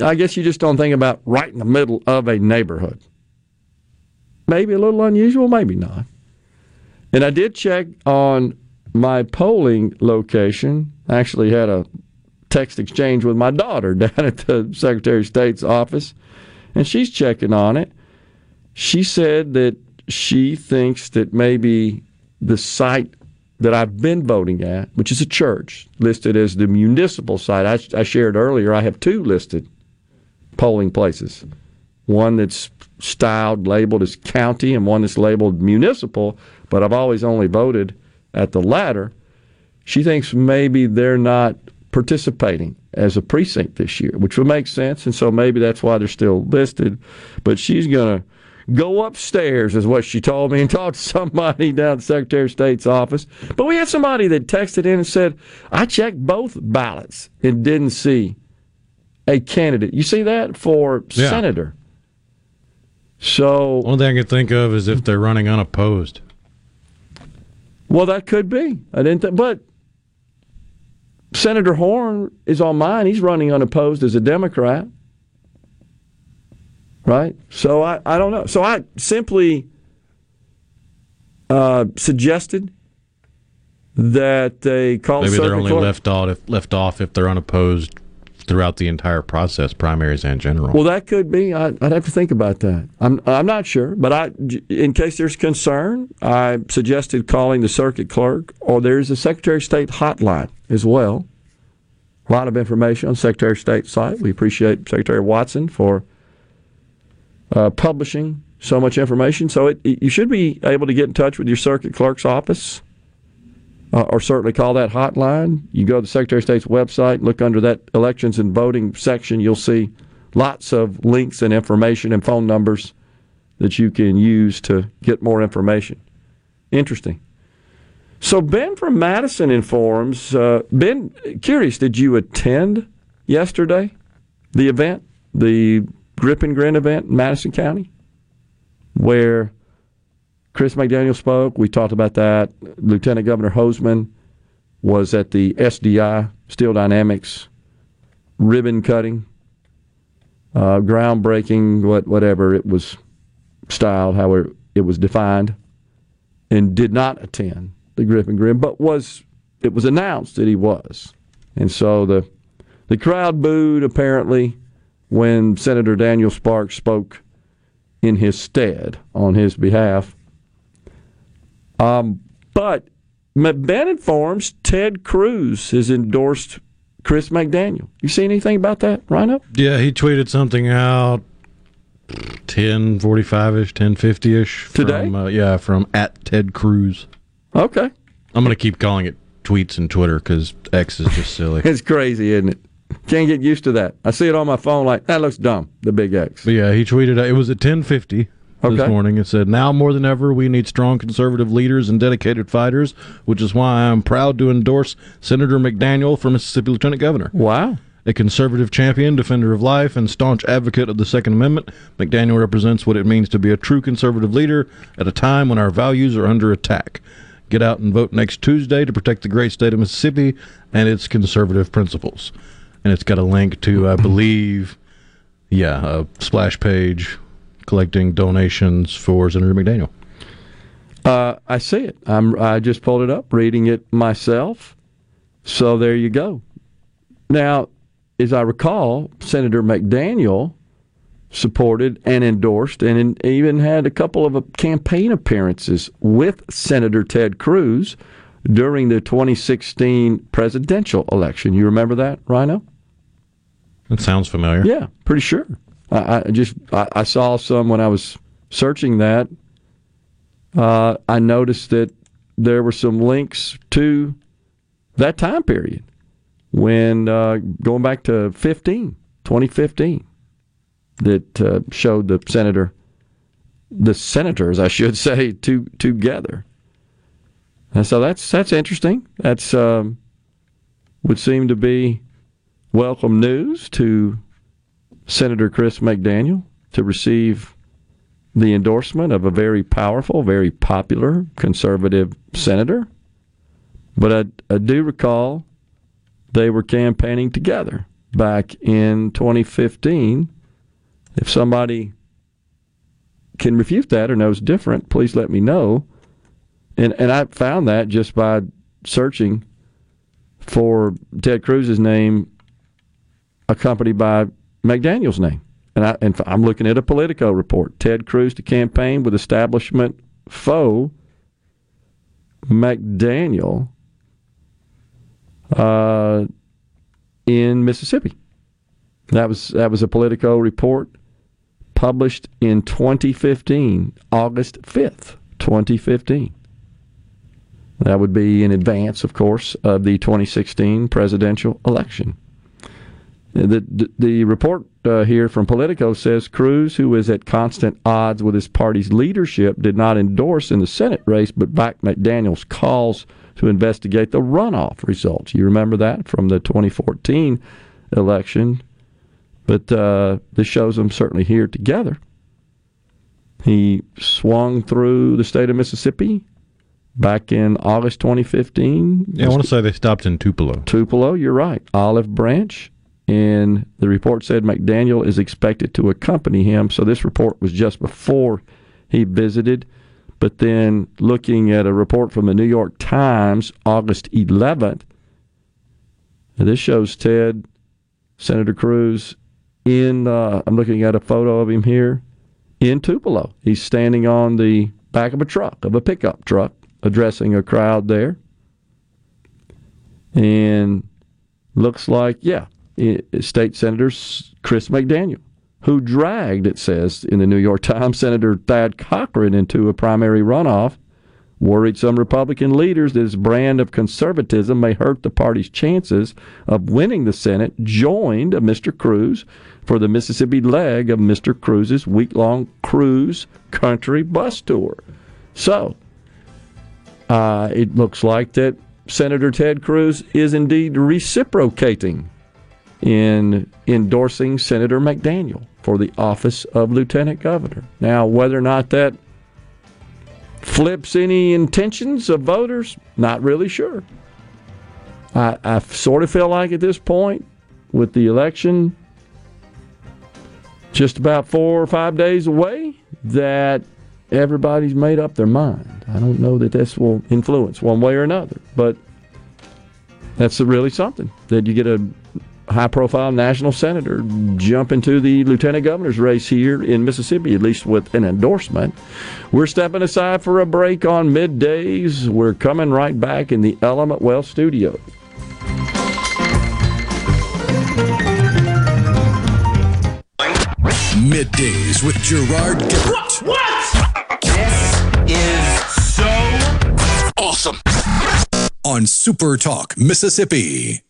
I guess you just don't think about right in the middle of a neighborhood. Maybe a little unusual, maybe not. And I did check on my polling location. Actually had a text exchange with my daughter down at the Secretary of State's office, and she's checking on it. She said that she thinks that maybe the site that I've been voting at, which is a church listed as the municipal site. I, I shared earlier, I have two listed polling places one that's styled, labeled as county, and one that's labeled municipal, but I've always only voted at the latter. She thinks maybe they're not participating as a precinct this year, which would make sense, and so maybe that's why they're still listed. But she's going to go upstairs, is what she told me, and talk to somebody down at the Secretary of State's office. But we had somebody that texted in and said, I checked both ballots and didn't see a candidate. You see that for Yeah. senator. So, Only thing I can think of is if they're running unopposed. Well, that could be. I didn't, th- but Senator Horhn is on mine. He's running unopposed as a Democrat. Right? So I, I don't know. So I simply uh, suggested that they call Maybe they're only clerk. left off if, left off if they're unopposed throughout the entire process, primaries and general. Well, that could be. I, I'd have to think about that. I'm I'm not sure, but I, in case there's concern, I suggested calling the circuit clerk, or there's a Secretary of State hotline as well. A lot of information on Secretary of State's site. We appreciate Secretary Watson for uh, publishing so much information. So it, you should be able to get in touch with your circuit clerk's office. Uh, or certainly call that hotline. You go to the Secretary of State's website, look under that elections and voting section, you'll see lots of links and information and phone numbers that you can use to get more information. Interesting. So Ben from Madison informs. Uh, ben, curious, did you attend yesterday the event, the Grip and Grin event in Madison County, where Chris McDaniel spoke? We talked about that. Lieutenant Governor Hosemann was at the SDI Steel Dynamics ribbon cutting uh, groundbreaking, what whatever it was styled, however it was defined, and did not attend the Grip and Grin, but was it was announced that he was, and so the the crowd booed apparently when Senator Daniel Sparks spoke in his stead on his behalf. Um, but Ben informs Ted Cruz has endorsed Chris McDaniel. You see anything about that, Rhino? yeah, he tweeted something out 1045 ish, 1050 ish. Today? From, uh, yeah, from at Ted Cruz. Okay. I'm going to keep calling it tweets and Twitter because X is just silly. It's crazy, isn't it? Can't get used to that. I see it on my phone like that looks dumb. The big X. But yeah, he tweeted it was at 1050 Okay. this morning. It said, "Now more than ever, we need strong conservative leaders and dedicated fighters, which is why I am proud to endorse Senator McDaniel for Mississippi Lieutenant Governor." Wow. A conservative champion, defender of life, and staunch advocate of the Second Amendment, McDaniel represents what it means to be a true conservative leader at a time when our values are under attack. Get out and vote next Tuesday to protect the great state of Mississippi and its conservative principles. And it's got a link to, I believe, yeah, a splash page collecting donations for Senator McDaniel. Uh, I see it. I'm. I just pulled it up, reading it myself. So there you go. Now, as I recall, Senator McDaniel supported and endorsed, and in, even had a couple of campaign appearances with Senator Ted Cruz during the 2016 presidential election. You remember that, Rhino? That sounds familiar. Yeah, pretty sure. I, I just I, I saw some when I was searching that. Uh, I noticed that there were some links to that time period when uh, going back to 15, 2015, that uh, showed the senator, the senators, I should say, to, together. And so that's that's interesting. That's um, would seem to be welcome news to Senator Chris McDaniel to receive the endorsement of a very powerful, very popular conservative senator. But I, I do recall they were campaigning together back in 2015. If somebody can refute that or knows different, please let me know. And and I found that just by searching for Ted Cruz's name accompanied by McDaniel's name. And, I, and I'm looking at a Politico report. Ted Cruz to campaign with establishment foe McDaniel uh, in Mississippi. That was that was a Politico report published in 2015, August 5th, 2015. That would be in advance, of course, of the 2016 presidential election. The, the, the report uh, here from Politico says Cruz, who is at constant odds with his party's leadership, did not endorse in the Senate race, but backed McDaniel's calls to investigate the runoff results. You remember that from the 2014 election, but uh, this shows them certainly here together. He swung through the state of Mississippi back in August 2015. Yeah, I want to say they stopped in Tupelo. Tupelo, you're right. Olive Branch. And the report said McDaniel is expected to accompany him. So this report was just before he visited. But then looking at a report from the New York Times, August 11th, this shows Ted, Senator Cruz, in, uh, I'm looking at a photo of him here, in Tupelo. He's standing on the back of a truck, of a pickup truck, addressing a crowd there. And looks like, yeah, State Senator Chris McDaniel, who dragged, it says in the New York Times, Senator Thad Cochran into a primary runoff, worried some Republican leaders that his brand of conservatism may hurt the party's chances of winning the Senate, joined Mr. Cruz for the Mississippi leg of Mr. Cruz's week long Cruz country bus tour. So, uh, it looks like that Senator Ted Cruz is indeed reciprocating in endorsing Senator McDaniel for the office of Lieutenant Governor. Now, whether or not that flips any intentions of voters, not really sure. I, I sort of feel like at this point, with the election just about four or five days away, that everybody's made up their mind. I don't know that this will influence one way or another, but that's really something that you get a high profile national senator jump into the lieutenant governor's race here in Mississippi, at least with an endorsement. We're stepping aside for a break on middays. We're coming right back in the Element Wealth studio. Middays with Gerard Gibert. What? what? This is so awesome. On Super Talk, Mississippi.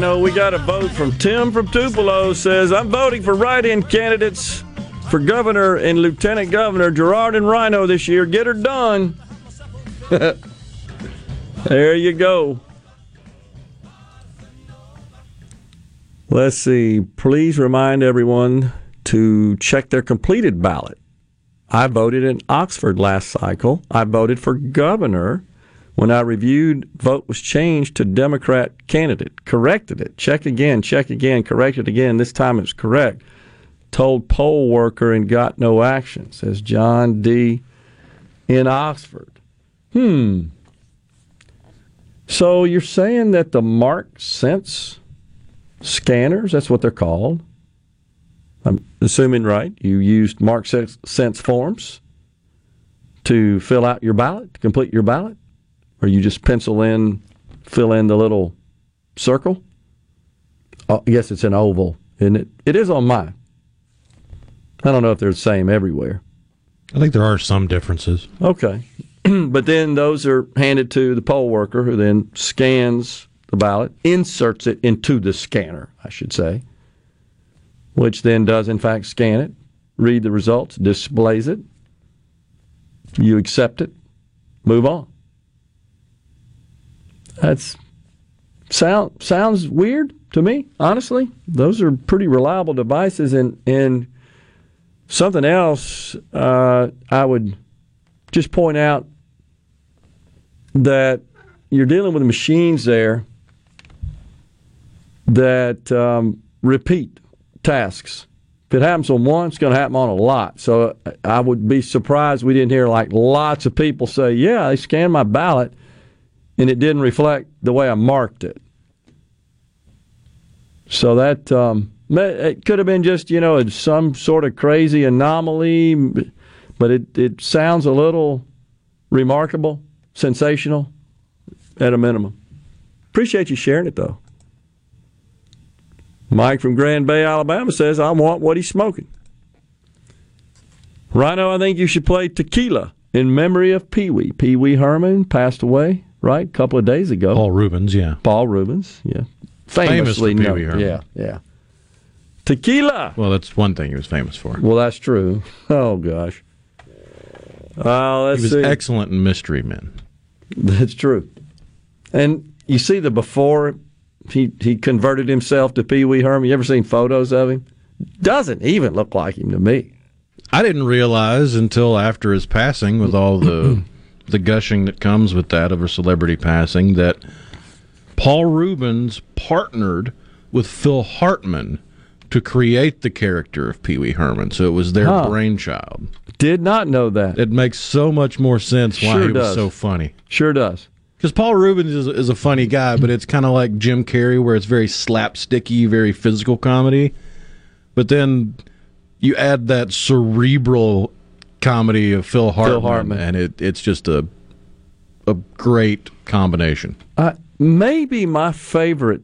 9-0. We got a vote from Tim from Tupelo says, I'm voting for write-in candidates for governor and lieutenant governor, Gerard and Rhino this year. Get her done. there you go. Let's see. Please remind everyone to check their completed ballot. I voted in Oxford last cycle. I voted for governor when I reviewed, vote was changed to Democrat candidate. Corrected it. Check again, check again, corrected again. This time it's correct. Told poll worker and got no action, says John D. in Oxford. Hmm. So you're saying that the Mark Sense scanners, that's what they're called. I'm assuming right. You used Mark Sense forms to fill out your ballot, to complete your ballot or you just pencil in, fill in the little circle. Uh, oh, I guess it's an oval, isn't it? It is on mine. I don't know if they're the same everywhere. I think there are some differences. Okay. but then those are handed to the poll worker who then scans the ballot, inserts it into the scanner, I should say, which then does, in fact, scan it, read the results, displays it. You accept it, move on. That's sound sounds weird to me, honestly. Those are pretty reliable devices, and and something else uh, I would just point out that you're dealing with machines there that um, repeat tasks. If it happens on one, it's going to happen on a lot. So uh, I would be surprised we didn't hear like lots of people say, "Yeah, they scanned my ballot, and it didn't reflect the way I marked it." So that um, it could have been just you know some sort of crazy anomaly, but it it sounds a little remarkable, sensational, at a minimum. Appreciate you sharing it though. Mike from Grand Bay, Alabama says, I want what he's smoking. Rhino, I think you should play tequila in memory of Pee Wee. Pee Wee Herman passed away, right, a couple of days ago. Paul Reubens, yeah. Paul Reubens, yeah. Famously Famous for Pee known. Wee Herman. Yeah, yeah. Tequila. Well, that's one thing he was famous for. Well, that's true. Oh, gosh. Uh, let's He was see. excellent in Mystery Men. That's true. And you see the before he he converted himself to Pee Wee Herman. You ever seen photos of him? Doesn't even look like him to me. I didn't realize until after his passing, with all the the gushing that comes with that of a celebrity passing, that Paul Reubens partnered with Phil Hartman to create the character of Pee Wee Herman. So it was their Huh. brainchild. Did not know that. It makes so much more sense why Sure he was so funny. Sure does. Because Paul Reubens is, is a funny guy, but it's kind of like Jim Carrey, where it's very slapsticky, very physical comedy. But then you add that cerebral comedy of Phil Hartman, Hartman. and it, it's just a a great combination. Uh, maybe my favorite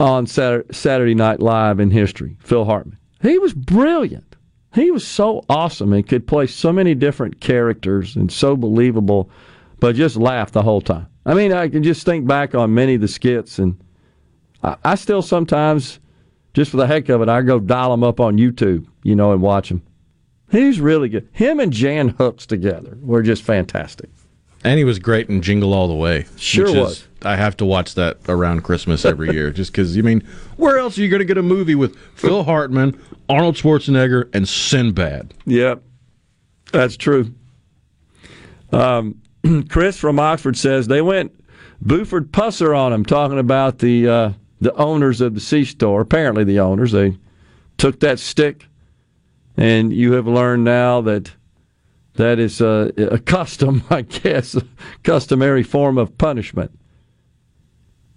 on Saturday, Saturday Night Live in history, Phil Hartman. He was brilliant. He was so awesome and could play so many different characters and so believable, but just laugh the whole time. I mean, I can just think back on many of the skits, and I, I still sometimes, just for the heck of it, I go dial them up on YouTube, you know, and watch him. He's really good. Him and Jan Hooks together were just fantastic. And he was great in Jingle All the Way. Sure which is- was. I have to watch that around Christmas every year, just because. I mean, where else are you going to get a movie with Phil Hartman, Arnold Schwarzenegger, and Sinbad? Yep, that's true. Um, Chris from Oxford says they went Buford Pusser on him, talking about the uh, the owners of the C store. Apparently, the owners they took that stick, and you have learned now that that is a, a custom, I guess, a customary form of punishment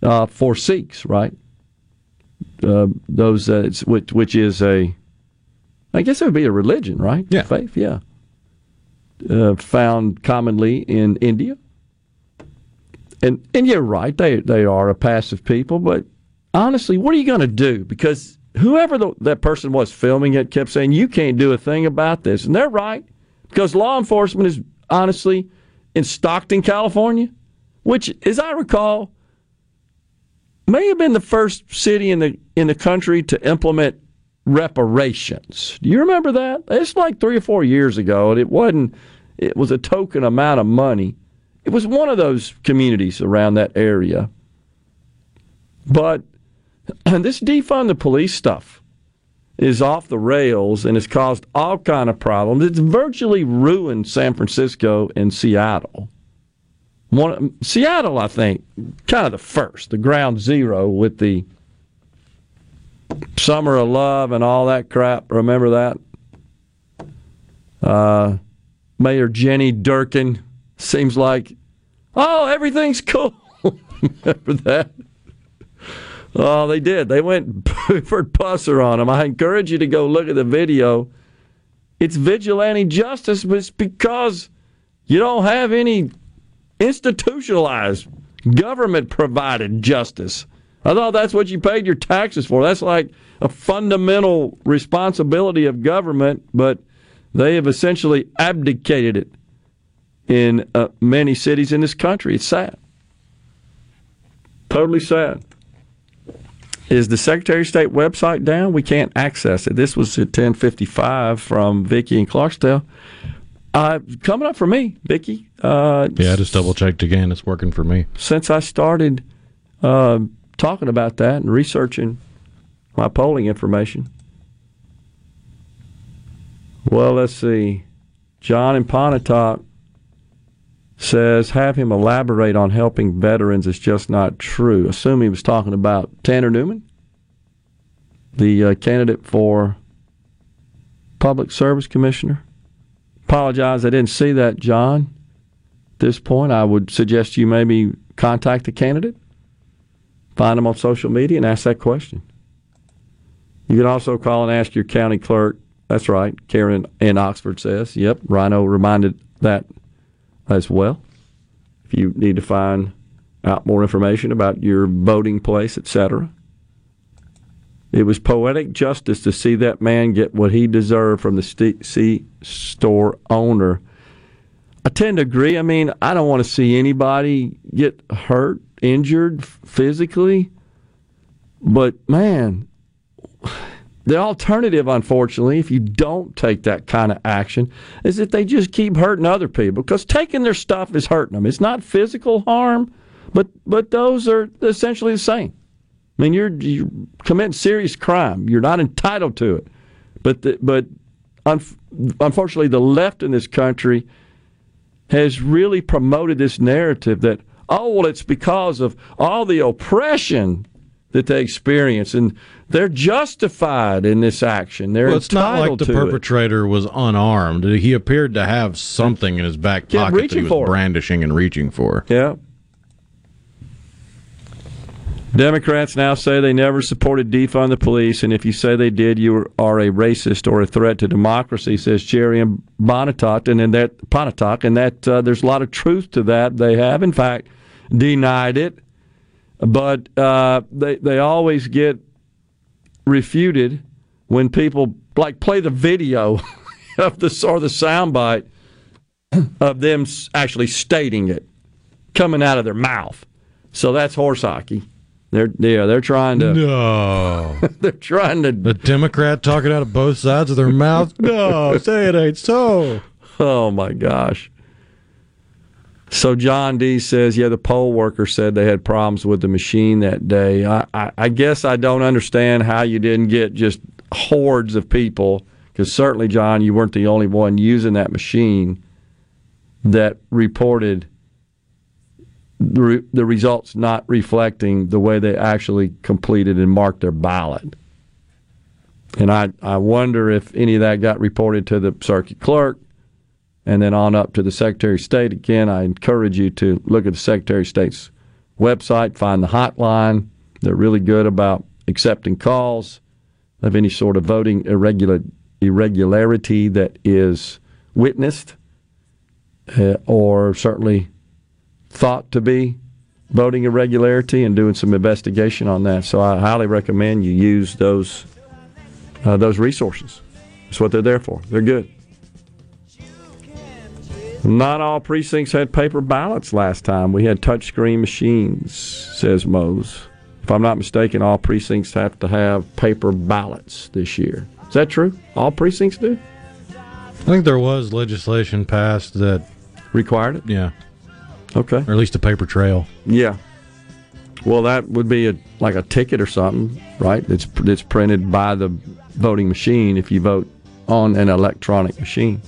uh, for Sikhs, right? Uh, those uh, it's, which which is a I guess it would be a religion, right? Yeah. Faith, yeah. Uh, found commonly in India. And and you're right, they they are a passive people, but honestly, what are you going to do? Because whoever the, that person was filming it kept saying you can't do a thing about this, and they're right because law enforcement is honestly in Stockton, California, which, as I recall, may have been the first city in the in the country to implement reparations. Do you remember that? It's like three or four years ago, and it wasn't. It was a token amount of money. It was one of those communities around that area. But this defund the police stuff is off the rails and has caused all kind of problems. It's virtually ruined San Francisco and Seattle. One, Seattle, I think, kind of the first, the ground zero with the Summer of Love and all that crap. Remember that? Uh, Mayor Jenny Durkan seems like, oh, everything's cool. Remember that? Oh, they did. They went Buford Pusser on him. I encourage you to go look at the video. It's vigilante justice, but it's because you don't have any institutionalized government provided justice. I thought that's what you paid your taxes for. That's like a fundamental responsibility of government, but they have essentially abdicated it in uh, many cities in this country. It's sad. Totally sad. Is the Secretary of State website down? We can't access it. This was at 1055 from Vicky in Clarksdale. Uh, coming up for me, Vicky. Uh, Yeah, I just double checked again. It's working for me. since I started uh, talking about that and researching my polling information. Well, let's see. John and Pontotoc says have him elaborate on helping veterans is just not true. Assume he was talking about Tanner Newman, the uh, candidate for public service commissioner. Apologize, I didn't see that, John. At this point, I would suggest you maybe contact the candidate, find him on social media, and ask that question. You can also call and ask your county clerk. That's right, Karen in Oxford says. Yep, Rhino reminded that as well. If you need to find out more information about your voting place, etc. It was poetic justice to see that man get what he deserved from the C store owner. I tend to agree. I mean, I don't want to see anybody get hurt, injured physically. But man, the alternative, unfortunately, if you don't take that kind of action, is that they just keep hurting other people because taking their stuff is hurting them. It's not physical harm, but but those are essentially the same. I mean, you're you committing serious crime. You're not entitled to it, but the, but un- unfortunately, the left in this country has really promoted this narrative that oh well, it's because of all the oppression that they experience, and they're justified in this action. They're well, it's not like the perpetrator it. was unarmed. He appeared to have something in his back pocket that he was brandishing and reaching for. Yeah. Democrats now say they never supported defund the police, and if you say they did, you are a racist or a threat to democracy, says Jerry and Bonitot, and in that Pontotoc, and that uh, there's a lot of truth to that. They have, in fact, denied it but uh, they they always get refuted when people like play the video of the or the soundbite of them actually stating it coming out of their mouth. So that's horse hockey. They're yeah, they're trying to No. they're trying to The Democrat talking out of both sides of their mouth. No, say it ain't so. Oh my gosh. So John D says, yeah, the poll worker said they had problems with the machine that day. I, I, I guess I don't understand how you didn't get just hordes of people, because certainly, John, you weren't the only one using that machine that reported the, re- the results not reflecting the way they actually completed and marked their ballot. And I, I wonder if any of that got reported to the circuit clerk and then on up to the Secretary of State. Again, I encourage you to look at the Secretary of State's website, find the hotline. They're really good about accepting calls of any sort of voting irregular, irregularity that is witnessed uh, or certainly thought to be voting irregularity and doing some investigation on that. So I highly recommend you use those uh, those resources. That's what they're there for. They're good. Not all precincts had paper ballots last time. We had touchscreen machines, says Mose. If I'm not mistaken, all precincts have to have paper ballots this year. Is that true? All precincts do? I think there was legislation passed that required it. Yeah. Okay. Or at least a paper trail. Yeah. Well, that would be a like a ticket or something, right? That's it's printed by the voting machine if you vote on an electronic machine.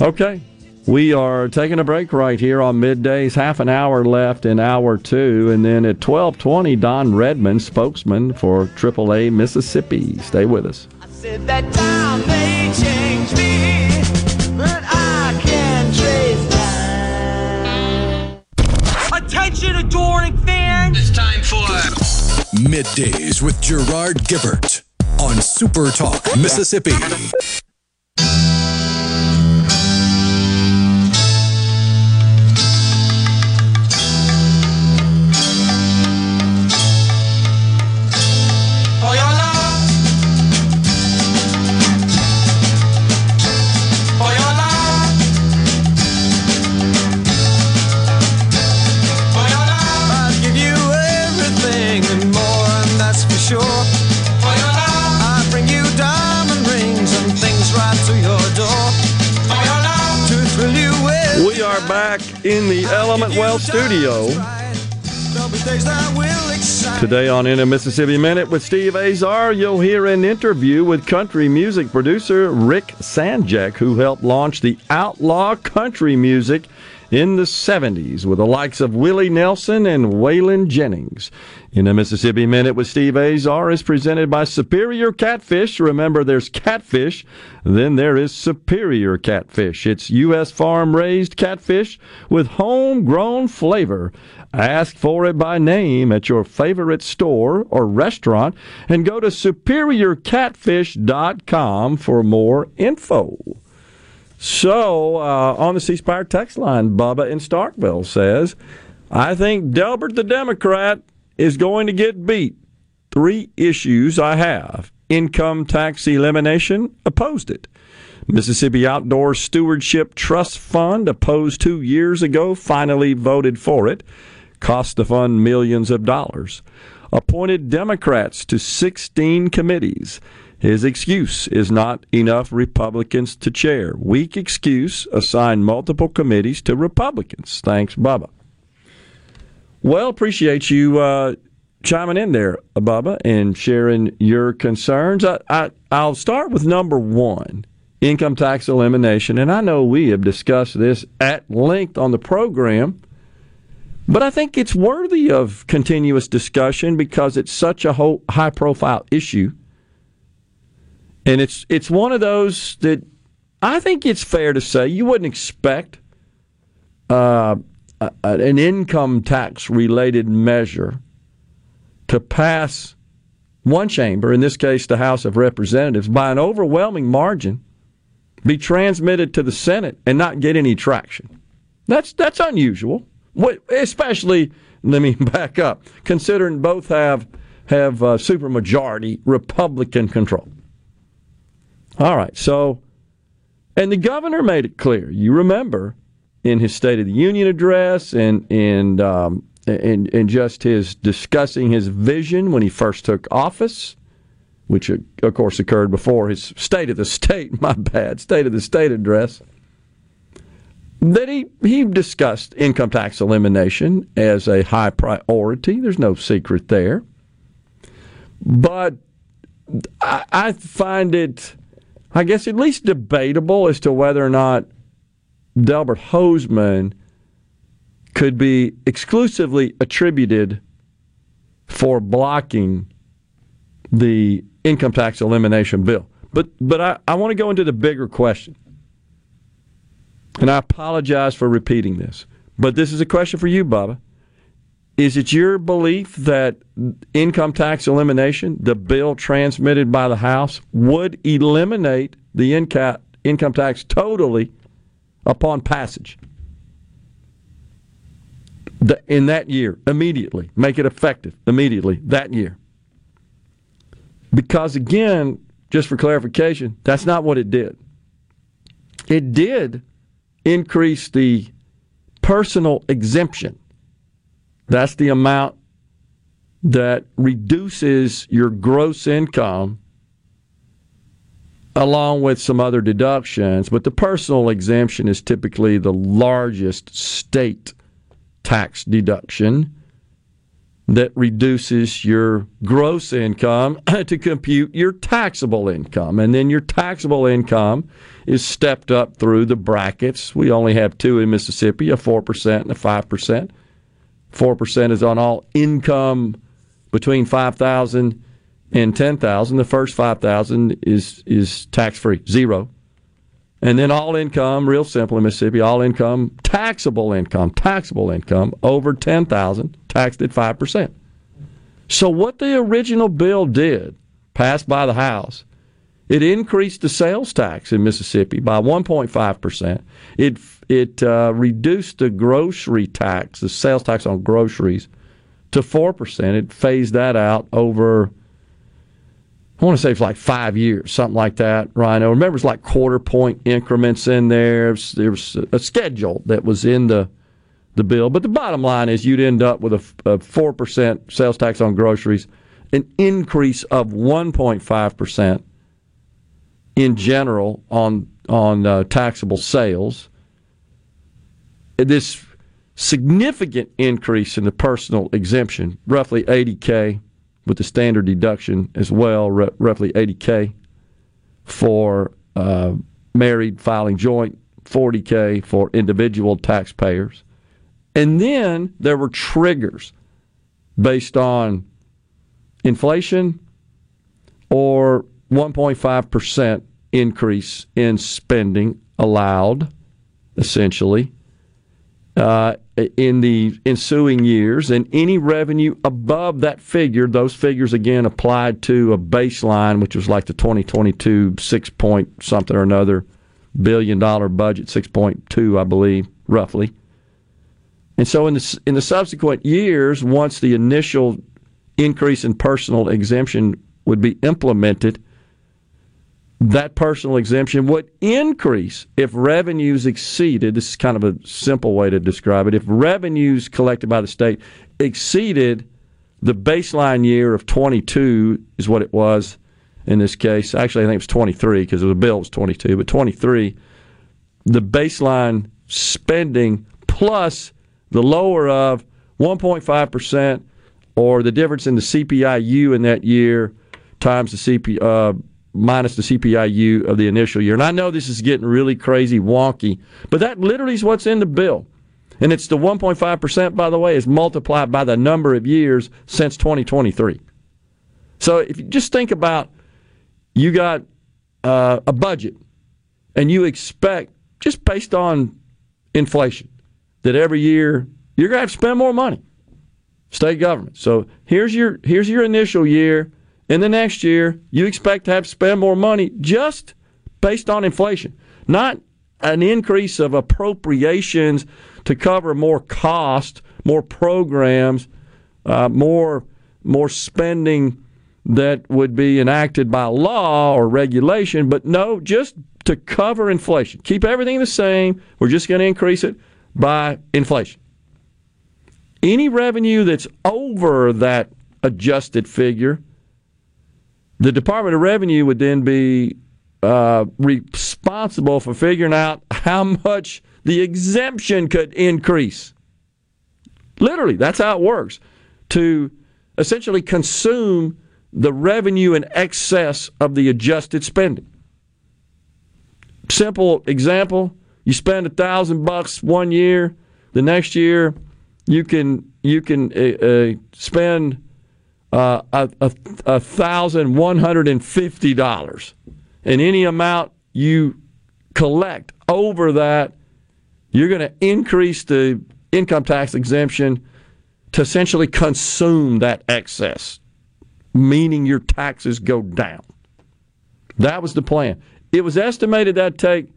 Okay. We are taking a break right here on middays. Half an hour left in hour two, and then at twelve twenty, Don Redmond, spokesman for AAA Mississippi. Stay with us. Attention, adoring fans! It's time for middays with Gerard Gibert on Super Talk Mississippi. Wealth studio. Today on In a Mississippi Minute with Steve Azar, you'll hear an interview with country music producer Rick Sanjek, who helped launch the outlaw country music in the 70s with the likes of Willie Nelson and Waylon Jennings. In a Mississippi Minute with Steve Azar is presented by Superior Catfish. Remember, there's catfish, then there is Superior Catfish. It's U.S. farm raised catfish with homegrown flavor. Ask for it by name at your favorite store or restaurant and go to superiorcatfish.com for more info. So, uh, on the C Spire text line, Bubba in Starkville says, I think Delbert the Democrat is going to get beat. Three issues I have income tax elimination, opposed it. Mississippi Outdoor Stewardship Trust Fund, opposed two years ago, finally voted for it. Cost the fund millions of dollars. Appointed Democrats to 16 committees. His excuse is not enough Republicans to chair. Weak excuse, assign multiple committees to Republicans. Thanks, Bubba. Well, appreciate you uh, chiming in there, Bubba, and sharing your concerns. I, I, I'll start with number one income tax elimination. And I know we have discussed this at length on the program, but I think it's worthy of continuous discussion because it's such a high profile issue. And it's it's one of those that I think it's fair to say you wouldn't expect uh, an income tax related measure to pass one chamber, in this case the House of Representatives, by an overwhelming margin, be transmitted to the Senate and not get any traction. That's that's unusual. Especially, let me back up, considering both have have uh, supermajority Republican control. All right, so, and the governor made it clear. You remember in his State of the Union address and and um, and, and just his discussing his vision when he first took office, which of course occurred before his State of the State, my bad, State of the State address. That he, he discussed income tax elimination as a high priority. There's no secret there. But I, I find it I guess, at least debatable as to whether or not Delbert Hosemann could be exclusively attributed for blocking the income tax elimination bill. But but I, I want to go into the bigger question. And I apologize for repeating this. But this is a question for you, Bubba. Is it your belief that income tax elimination, the bill transmitted by the House, would eliminate the income tax totally upon passage? in that year, immediately, make it effective immediately that year. Because again, just for clarification, that's not what it did. It did increase the personal exemption that's the amount that reduces your gross income along with some other deductions. But the personal exemption is typically the largest state tax deduction that reduces your gross income to compute your taxable income. And then your taxable income is stepped up through the brackets. We only have two in Mississippi a 4% and a 5%. 4% is on all income between 5000 and 10000 The first 5000 is is tax free, zero. And then all income, real simple in Mississippi, all income, taxable income, taxable income over 10000 taxed at 5%. So what the original bill did, passed by the House, it increased the sales tax in Mississippi by 1.5%. It it uh, reduced the grocery tax, the sales tax on groceries, to 4%. It phased that out over, I want to say it's like five years, something like that, Rhino. Remember, it's like quarter point increments in there. There was a schedule that was in the the bill. But the bottom line is you'd end up with a, a 4% sales tax on groceries, an increase of 1.5% in general on on uh, taxable sales this significant increase in the personal exemption, roughly 80K with the standard deduction as well, r- roughly 80K for uh, married filing joint, 40K for individual taxpayers. And then there were triggers based on inflation or 1.5% increase in spending allowed, essentially, uh, in the ensuing years. And any revenue above that figure, those figures again applied to a baseline, which was like the 2022 six point something or another billion dollar budget, 6.2, I believe, roughly. And so in the, in the subsequent years, once the initial increase in personal exemption would be implemented, that personal exemption would increase if revenues exceeded. This is kind of a simple way to describe it. If revenues collected by the state exceeded the baseline year of 22, is what it was in this case. Actually, I think it was 23 because the bill was 22, but 23, the baseline spending plus the lower of 1.5% or the difference in the CPIU in that year times the CP, uh, minus the CPIU of the initial year. And I know this is getting really crazy wonky, but that literally is what's in the bill. And it's the 1.5%, by the way, is multiplied by the number of years since 2023. So if you just think about you got uh, a budget and you expect, just based on inflation, that every year you're going to have to spend more money, state government. So here's your here's your initial year. In the next year, you expect to have to spend more money just based on inflation, not an increase of appropriations to cover more cost, more programs, uh, more more spending that would be enacted by law or regulation, but no, just to cover inflation. Keep everything the same. We're just going to increase it by inflation. Any revenue that's over that adjusted figure, the Department of Revenue would then be uh, responsible for figuring out how much the exemption could increase. Literally, that's how it works. To essentially consume the revenue in excess of the adjusted spending. Simple example: you spend a thousand bucks one year, the next year you can you can uh, uh, spend uh, a, a, a thousand one hundred and fifty dollars, and any amount you collect over that, you're going to increase the income tax exemption to essentially consume that excess meaning your taxes go down. That was the plan. It was estimated that take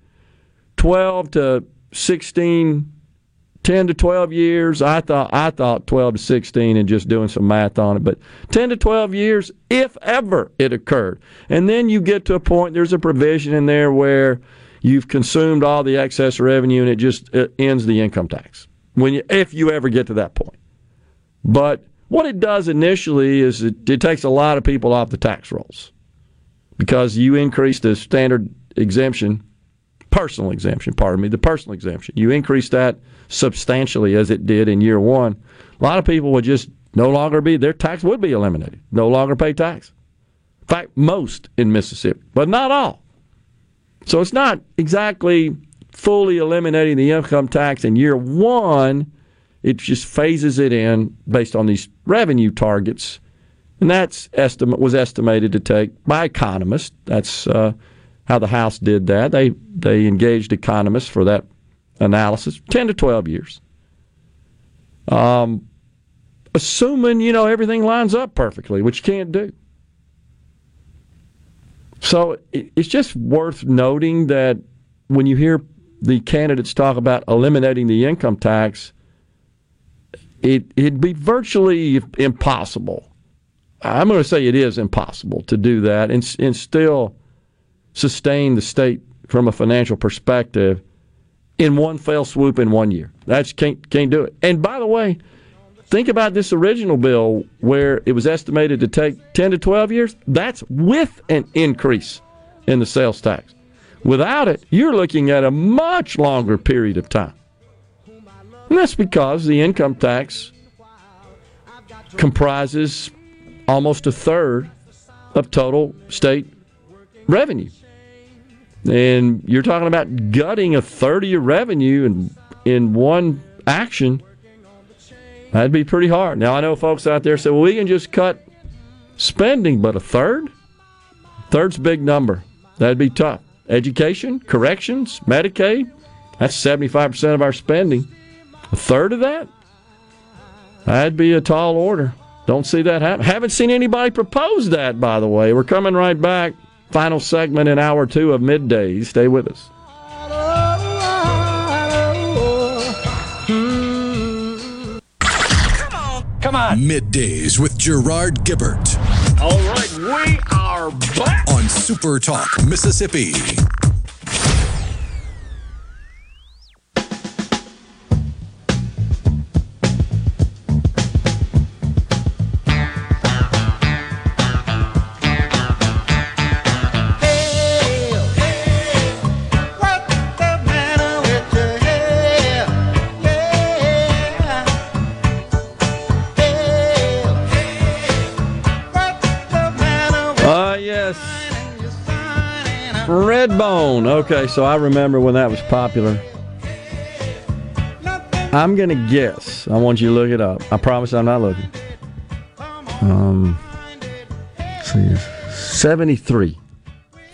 12 to 16, 10 to 12 years. I thought I thought 12 to 16 and just doing some math on it, but 10 to 12 years if ever it occurred. And then you get to a point there's a provision in there where you've consumed all the excess revenue and it just it ends the income tax. When you if you ever get to that point. But what it does initially is it, it takes a lot of people off the tax rolls because you increase the standard exemption, personal exemption, pardon me, the personal exemption. You increase that substantially as it did in year one. A lot of people would just no longer be, their tax would be eliminated, no longer pay tax. In fact, most in Mississippi, but not all. So it's not exactly fully eliminating the income tax in year one it just phases it in based on these revenue targets, and that's estimate was estimated to take by economists. That's uh, how the House did that. They they engaged economists for that analysis, ten to twelve years. Um, assuming you know everything lines up perfectly, which you can't do. So it's just worth noting that when you hear the candidates talk about eliminating the income tax, it, it'd be virtually impossible. I'm going to say it is impossible to do that and, and still sustain the state from a financial perspective in one fell swoop in one year. That's can't can't do it. And by the way, think about this original bill where it was estimated to take 10 to 12 years. That's with an increase in the sales tax. Without it, you're looking at a much longer period of time. And that's because the income tax comprises almost a third of total state revenue. And you're talking about gutting a third of your revenue in, in one action. That'd be pretty hard. Now, I know folks out there say, well, we can just cut spending, but a third? Third's a big number. That'd be tough. Education, corrections, Medicaid, that's 75% of our spending. A third of that? That'd be a tall order. Don't see that happen. Haven't seen anybody propose that, by the way. We're coming right back. Final segment in hour two of midday. Stay with us. Come on. Middays with Gerard Gibert All right, we are back. on Super Talk, Mississippi. Redbone. Okay, so I remember when that was popular. I'm going to guess. I want you to look it up. I promise I'm not looking. Um, see, 73.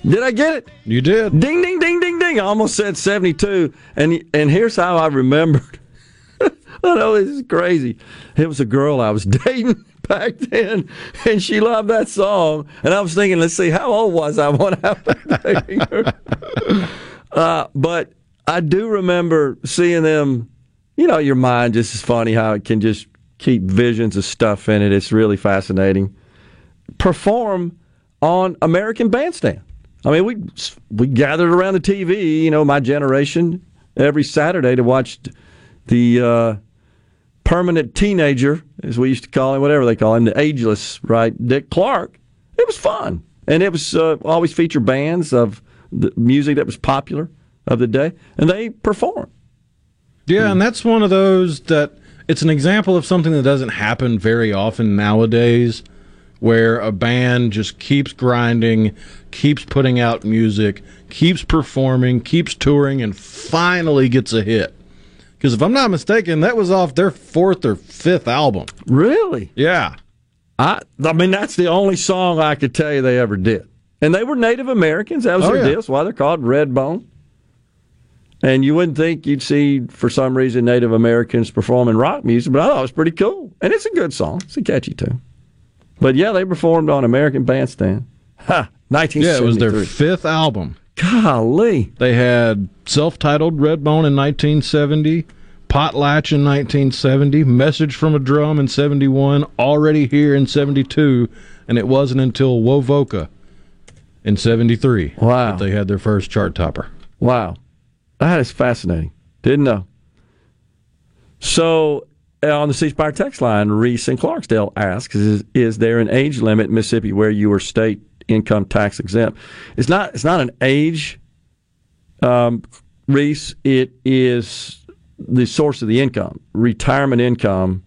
Did I get it? You did. Ding, ding, ding, ding, ding. I almost said 72. And, and here's how I remembered. I know this is crazy. It was a girl I was dating back then, and she loved that song. And I was thinking, let's see, how old was I when I was dating her? Uh, but I do remember seeing them. You know, your mind just is funny how it can just keep visions of stuff in it. It's really fascinating. Perform on American Bandstand. I mean, we we gathered around the TV. You know, my generation every Saturday to watch the uh, permanent teenager, as we used to call him, whatever they call him, the ageless, right? Dick Clark. It was fun, and it was uh, always feature bands of the music that was popular of the day, and they performed. Yeah, and that's one of those that it's an example of something that doesn't happen very often nowadays where a band just keeps grinding, keeps putting out music, keeps performing, keeps touring, and finally gets a hit. Because if I'm not mistaken, that was off their fourth or fifth album. Really? Yeah. I I mean that's the only song I could tell you they ever did. And they were Native Americans. That was Oh, their yeah. Why they're called Redbone. And you wouldn't think you'd see, for some reason, Native Americans performing rock music, but I thought it was pretty cool. And it's a good song. It's a catchy tune. But yeah, they performed on American Bandstand. Ha! Yeah, it was their fifth album. Golly. They had self titled Redbone in 1970, Potlatch in 1970, Message from a Drum in 71, Already Here in 72, and it wasn't until Wovoka in 73 Wow. that they had their first chart topper. Wow. That is fascinating. Didn't know. So uh, on the C Spire text line, Reese in Clarksdale asks, is, is there an age limit in Mississippi where you are state income tax exempt? It's not it's not an age, um, Reese. It is the source of the income, retirement income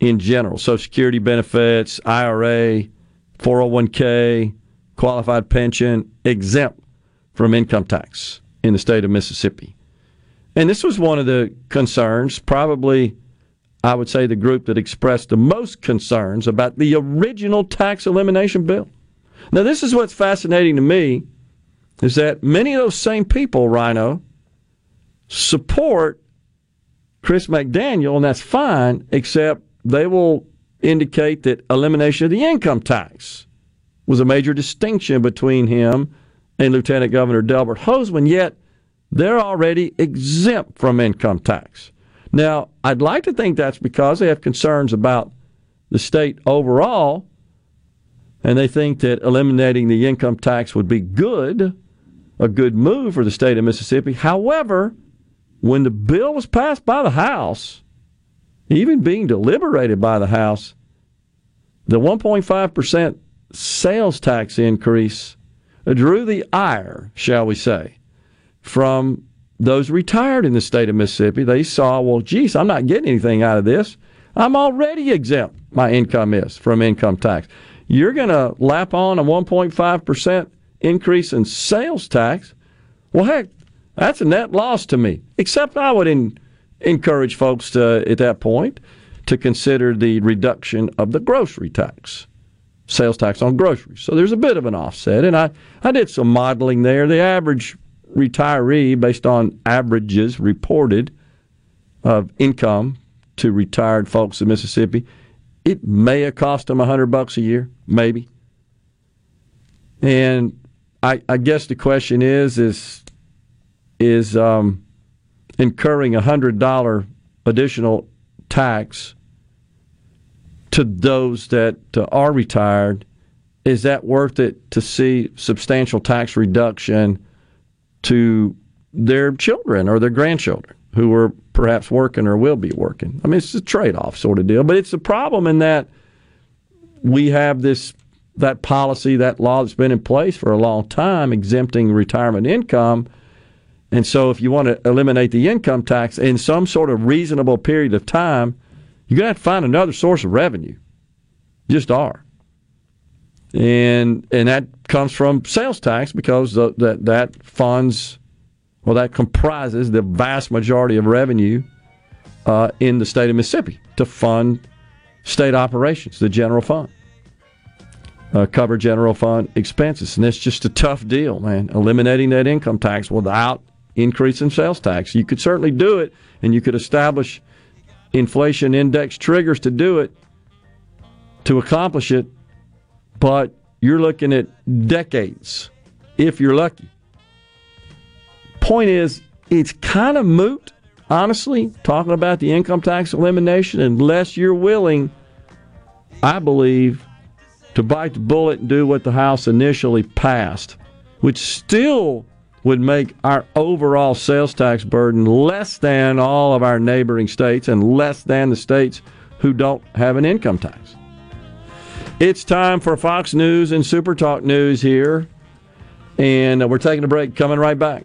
in general. Social Security benefits, IRA, 401k, qualified pension, exempt from income tax in the state of Mississippi. And this was one of the concerns, probably, I would say, the group that expressed the most concerns about the original tax elimination bill. Now, this is what's fascinating to me is that many of those same people, Rhino, support Chris McDaniel, and that's fine, except they will indicate that elimination of the income tax was a major distinction between him and Lieutenant Governor Delbert Hosemann, yet they're already exempt from income tax. Now, I'd like to think that's because they have concerns about the state overall, and they think that eliminating the income tax would be good, a good move for the state of Mississippi. However, when the bill was passed by the House, even being deliberated by the House, the 1.5% sales tax increase drew the ire, shall we say, from those retired in the state of Mississippi, they saw, well, geez, I'm not getting anything out of this. I'm already exempt, my income is, from income tax. You're going to lap on a 1.5% increase in sales tax. Well, heck, that's a net loss to me. Except I would in, encourage folks to, at that point to consider the reduction of the grocery tax, sales tax on groceries. So there's a bit of an offset. And I, I did some modeling there. The average retiree, based on averages reported of income to retired folks in Mississippi, it may have cost them a hundred bucks a year, maybe. And I, I guess the question is is is um, incurring a hundred dollar additional tax to those that uh, are retired. Is that worth it to see substantial tax reduction to their children or their grandchildren who are perhaps working or will be working? I mean, it's a trade off sort of deal, but it's a problem in that we have this that policy, that law that's been in place for a long time, exempting retirement income. And so, if you want to eliminate the income tax in some sort of reasonable period of time, you're going to have to find another source of revenue. Just are. And and that comes from sales tax because the, that that funds, well, that comprises the vast majority of revenue uh, in the state of Mississippi to fund state operations, the general fund uh, cover general fund expenses. And it's just a tough deal, man. Eliminating that income tax without increasing sales tax. You could certainly do it, and you could establish inflation index triggers to do it, to accomplish it, but you're looking at decades if you're lucky. Point is, it's kind of moot, honestly, talking about the income tax elimination, unless you're willing, I believe, to bite the bullet and do what the House initially passed, which still would make our overall sales tax burden less than all of our neighboring states and less than the states who don't have an income tax. It's time for Fox News and Super Talk News here. And we're taking a break, coming right back.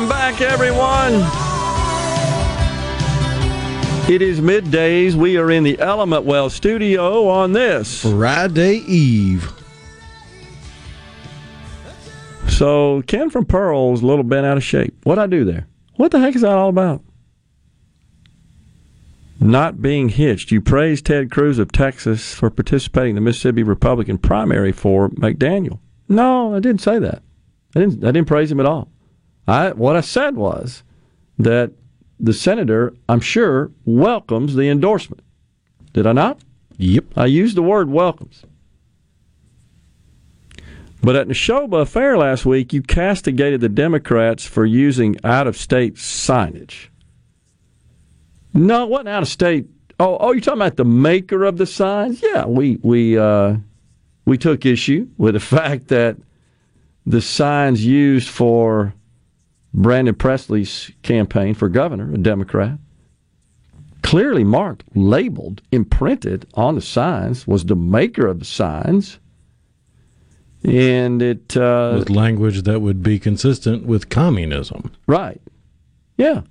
Welcome back, everyone. It is middays. We are in the Element Wealth studio on this. Friday Eve. So, Ken from Pearl is a little bent out of shape. What'd I do there? What the heck is that all about? Not being hitched. You praised Ted Cruz of Texas for participating in the Mississippi Republican primary for McDaniel. No, I didn't say that. I didn't. I didn't praise him at all. I what I said was that the senator, I'm sure, welcomes the endorsement. Did I not? Yep. I used the word welcomes. But at the Neshoba Fair last week, you castigated the Democrats for using out of state signage. No, it wasn't out of state. Oh, oh, you're talking about the maker of the signs? Yeah, we we uh, we took issue with the fact that the signs used for Brandon Presley's campaign for governor, a Democrat, clearly marked, labeled, imprinted on the signs, was the maker of the signs. And it. Uh, With language that would be consistent with communism. right. Yeah.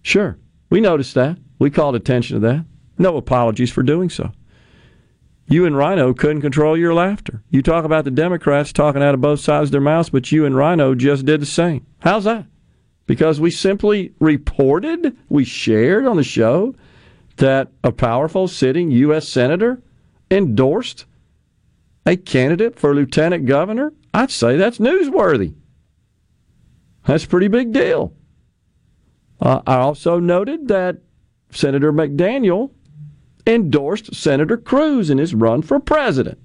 Sure. We noticed that. We called attention to that. No apologies for doing so. You and Rhino couldn't control your laughter. You talk about the Democrats talking out of both sides of their mouths, but you and Rhino just did the same. How's that? Because we simply reported, we shared on the show that a powerful sitting U.S. Senator endorsed a candidate for lieutenant governor. I'd say that's newsworthy. That's a pretty big deal. Uh, I also noted that Senator McDaniel endorsed Senator Cruz in his run for president.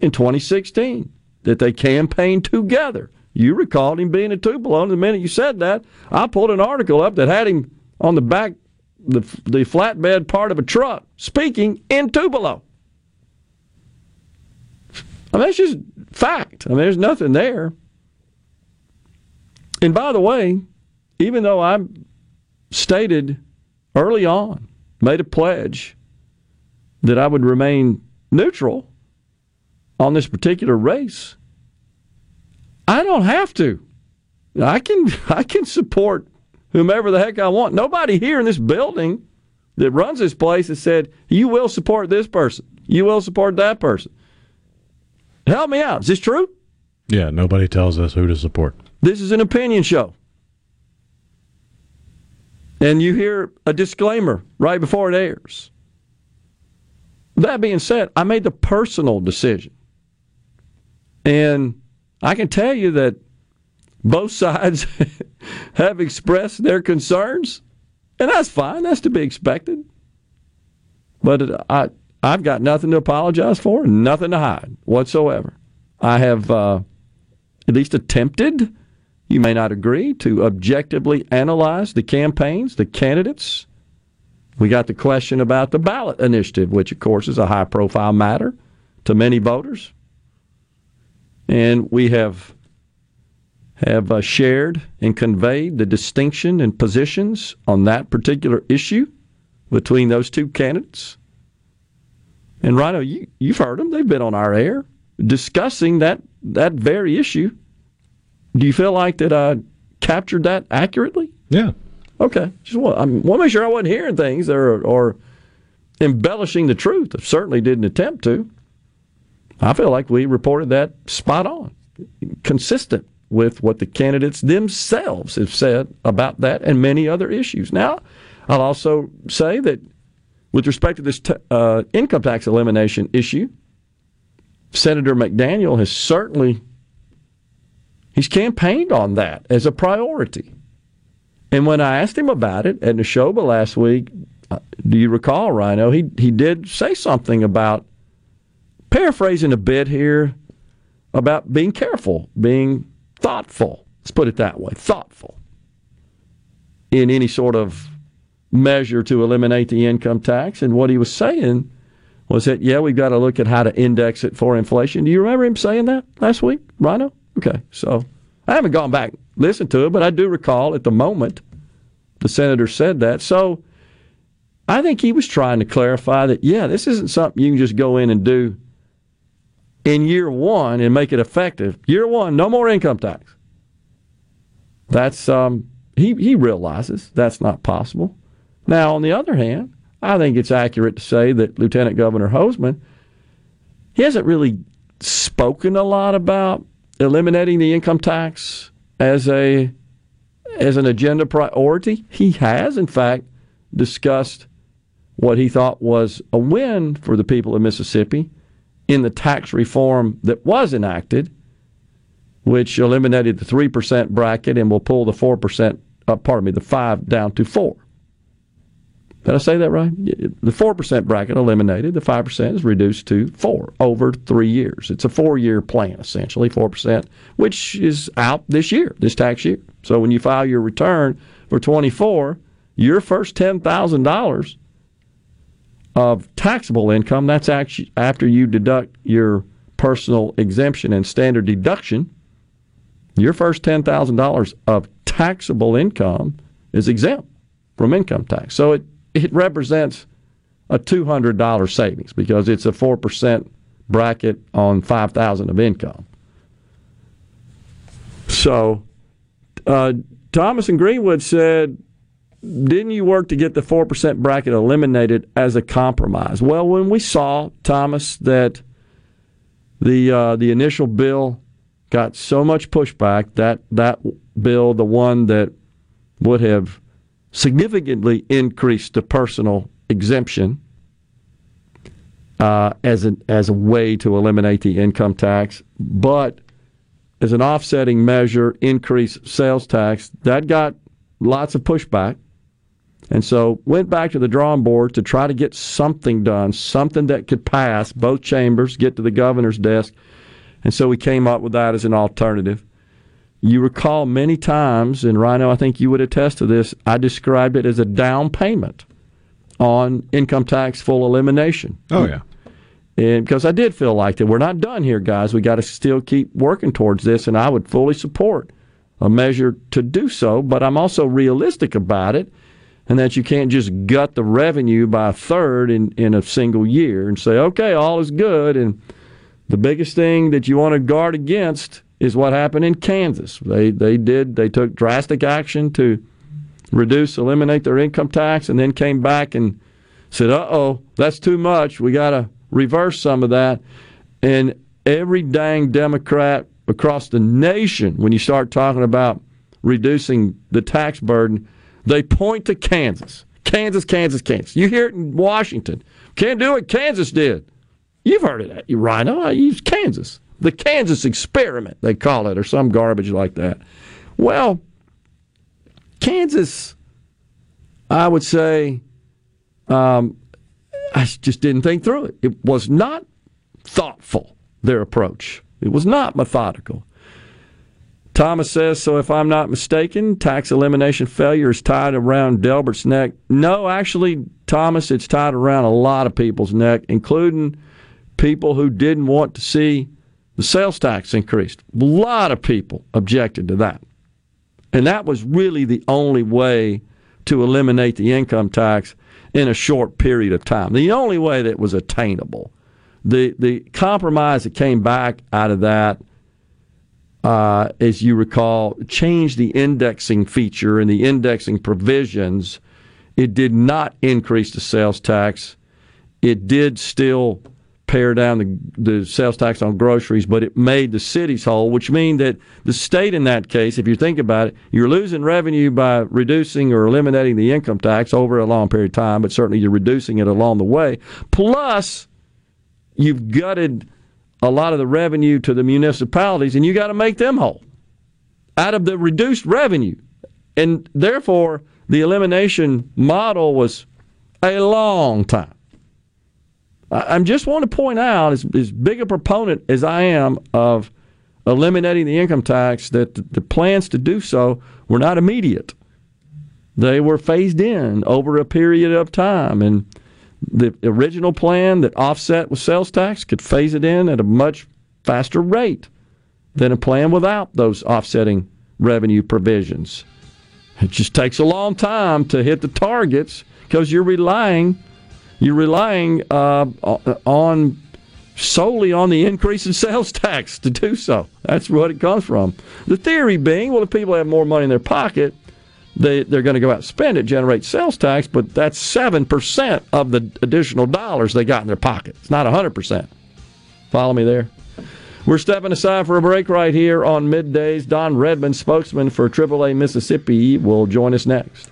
in 2016 that they campaigned together. You recalled him being a Tupelo, and the minute you said that, I pulled an article up that had him on the back, the, the flatbed part of a truck, speaking in Tupelo. I mean, that's just fact. I mean, there's nothing there. And by the way, even though I stated early on, made a pledge that I would remain neutral on this particular race, I don't have to. I can I can support whomever the heck I want. Nobody here in this building that runs this place has said you will support this person. You will support that person. Help me out. Is this true? Yeah, nobody tells us who to support. This is an opinion show. And you hear a disclaimer right before it airs. That being said, I made the personal decision. And I can tell you that both sides have expressed their concerns, and that's fine. That's to be expected. But I, I've got nothing to apologize for, nothing to hide whatsoever. I have uh, at least attempted, you may not agree, to objectively analyze the campaigns, the candidates. We got the question about the ballot initiative, which, of course, is a high profile matter to many voters. And we have have uh, shared and conveyed the distinction and positions on that particular issue between those two candidates. And Rhino, you, you've heard them; they've been on our air discussing that that very issue. Do you feel like that I captured that accurately? Yeah. Okay. Just want, I want to make sure I wasn't hearing things or, or embellishing the truth. I certainly didn't attempt to. I feel like we reported that spot on, consistent with what the candidates themselves have said about that and many other issues. Now, I'll also say that with respect to this t- uh, income tax elimination issue, Senator McDaniel has certainly he's campaigned on that as a priority. And when I asked him about it at Neshoba last week, uh, do you recall, Rhino? He he did say something about paraphrasing a bit here about being careful, being thoughtful. Let's put it that way, thoughtful in any sort of measure to eliminate the income tax. And what he was saying was that yeah, we've got to look at how to index it for inflation. Do you remember him saying that last week, Rhino? Okay, so I haven't gone back listened to it, but I do recall at the moment the senator said that. So I think he was trying to clarify that yeah, this isn't something you can just go in and do in year one and make it effective. Year one, no more income tax. That's um, he he realizes that's not possible. Now, on the other hand, I think it's accurate to say that Lieutenant Governor Hosemann he hasn't really spoken a lot about eliminating the income tax as a as an agenda priority. He has, in fact, discussed what he thought was a win for the people of Mississippi in the tax reform that was enacted, which eliminated the three percent bracket and will pull the four percent, uh, pardon me, the five down to four. Did I say that right? The 4% bracket eliminated. The 5% is reduced to 4 over three years. It's a four year plan, essentially, 4%, which is out this year, this tax year. So when you file your return for 24, your first $10,000 of taxable income, that's actually after you deduct your personal exemption and standard deduction, your first $10,000 of taxable income is exempt from income tax. So it it represents a $200 savings because it's a 4% bracket on 5000 of income. So, uh, Thomas and Greenwood said, didn't you work to get the 4% bracket eliminated as a compromise? Well, when we saw, Thomas, that the, uh, the initial bill got so much pushback, that, that bill, the one that would have significantly increased the personal exemption uh, as a, as a way to eliminate the income tax, but as an offsetting measure, increase sales tax. That got lots of pushback. And so went back to the drawing board to try to get something done, something that could pass both chambers, get to the governor's desk. And so we came up with that as an alternative. You recall many times, and Rhino, I think you would attest to this, I described it as a down payment on income tax full elimination. Oh, yeah. And because I did feel like that we're not done here, guys. We got to still keep working towards this, and I would fully support a measure to do so. But I'm also realistic about it, and that you can't just gut the revenue by a third in in a single year and say, okay, all is good. And the biggest thing that you want to guard against is what happened in Kansas. They they did they took drastic action to reduce, eliminate their income tax, and then came back and said, uh oh, that's too much. We got to reverse some of that. And every dang Democrat across the nation, when you start talking about reducing the tax burden, they point to Kansas. Kansas, Kansas, Kansas. You hear it in Washington. Can't do it. Kansas did. You've heard of that, you rhino. I use Kansas. The Kansas experiment, they call it, or some garbage like that. Well, Kansas, I would say, um, I just didn't think through it. It was not thoughtful, their approach. It was not methodical. Thomas says, so if I'm not mistaken, tax elimination failure is tied around Delbert's neck. No, actually, Thomas, it's tied around a lot of people's neck, including people who didn't want to see the sales tax increased. A lot of people objected to that. And that was really the only way to eliminate the income tax in a short period of time. The only way that was attainable. The the compromise that came back out of that, uh, as you recall, changed the indexing feature and the indexing provisions. It did not increase the sales tax. It did still pare down the, the sales tax on groceries, but it made the cities whole, which means that the state in that case, if you think about it, you're losing revenue by reducing or eliminating the income tax over a long period of time, but certainly you're reducing it along the way. Plus, you've gutted a lot of the revenue to the municipalities, and you got to make them whole out of the reduced revenue. And therefore, the elimination model was a long time. I just want to point out, as, as big a proponent as I am of eliminating the income tax, that the, the plans to do so were not immediate. They were phased in over a period of time. And the original plan that offset with sales tax could phase it in at a much faster rate than a plan without those offsetting revenue provisions. It just takes a long time to hit the targets because you're relying you're relying uh, on solely on the increase in sales tax to do so. That's what it comes from. The theory being, well, if people have more money in their pocket, they, they're going to go out and spend it, generate sales tax, but that's 7% of the additional dollars they got in their pocket. It's not 100%. Follow me there? We're stepping aside for a break right here on middays. Don Redman, spokesman for AAA Mississippi, will join us next.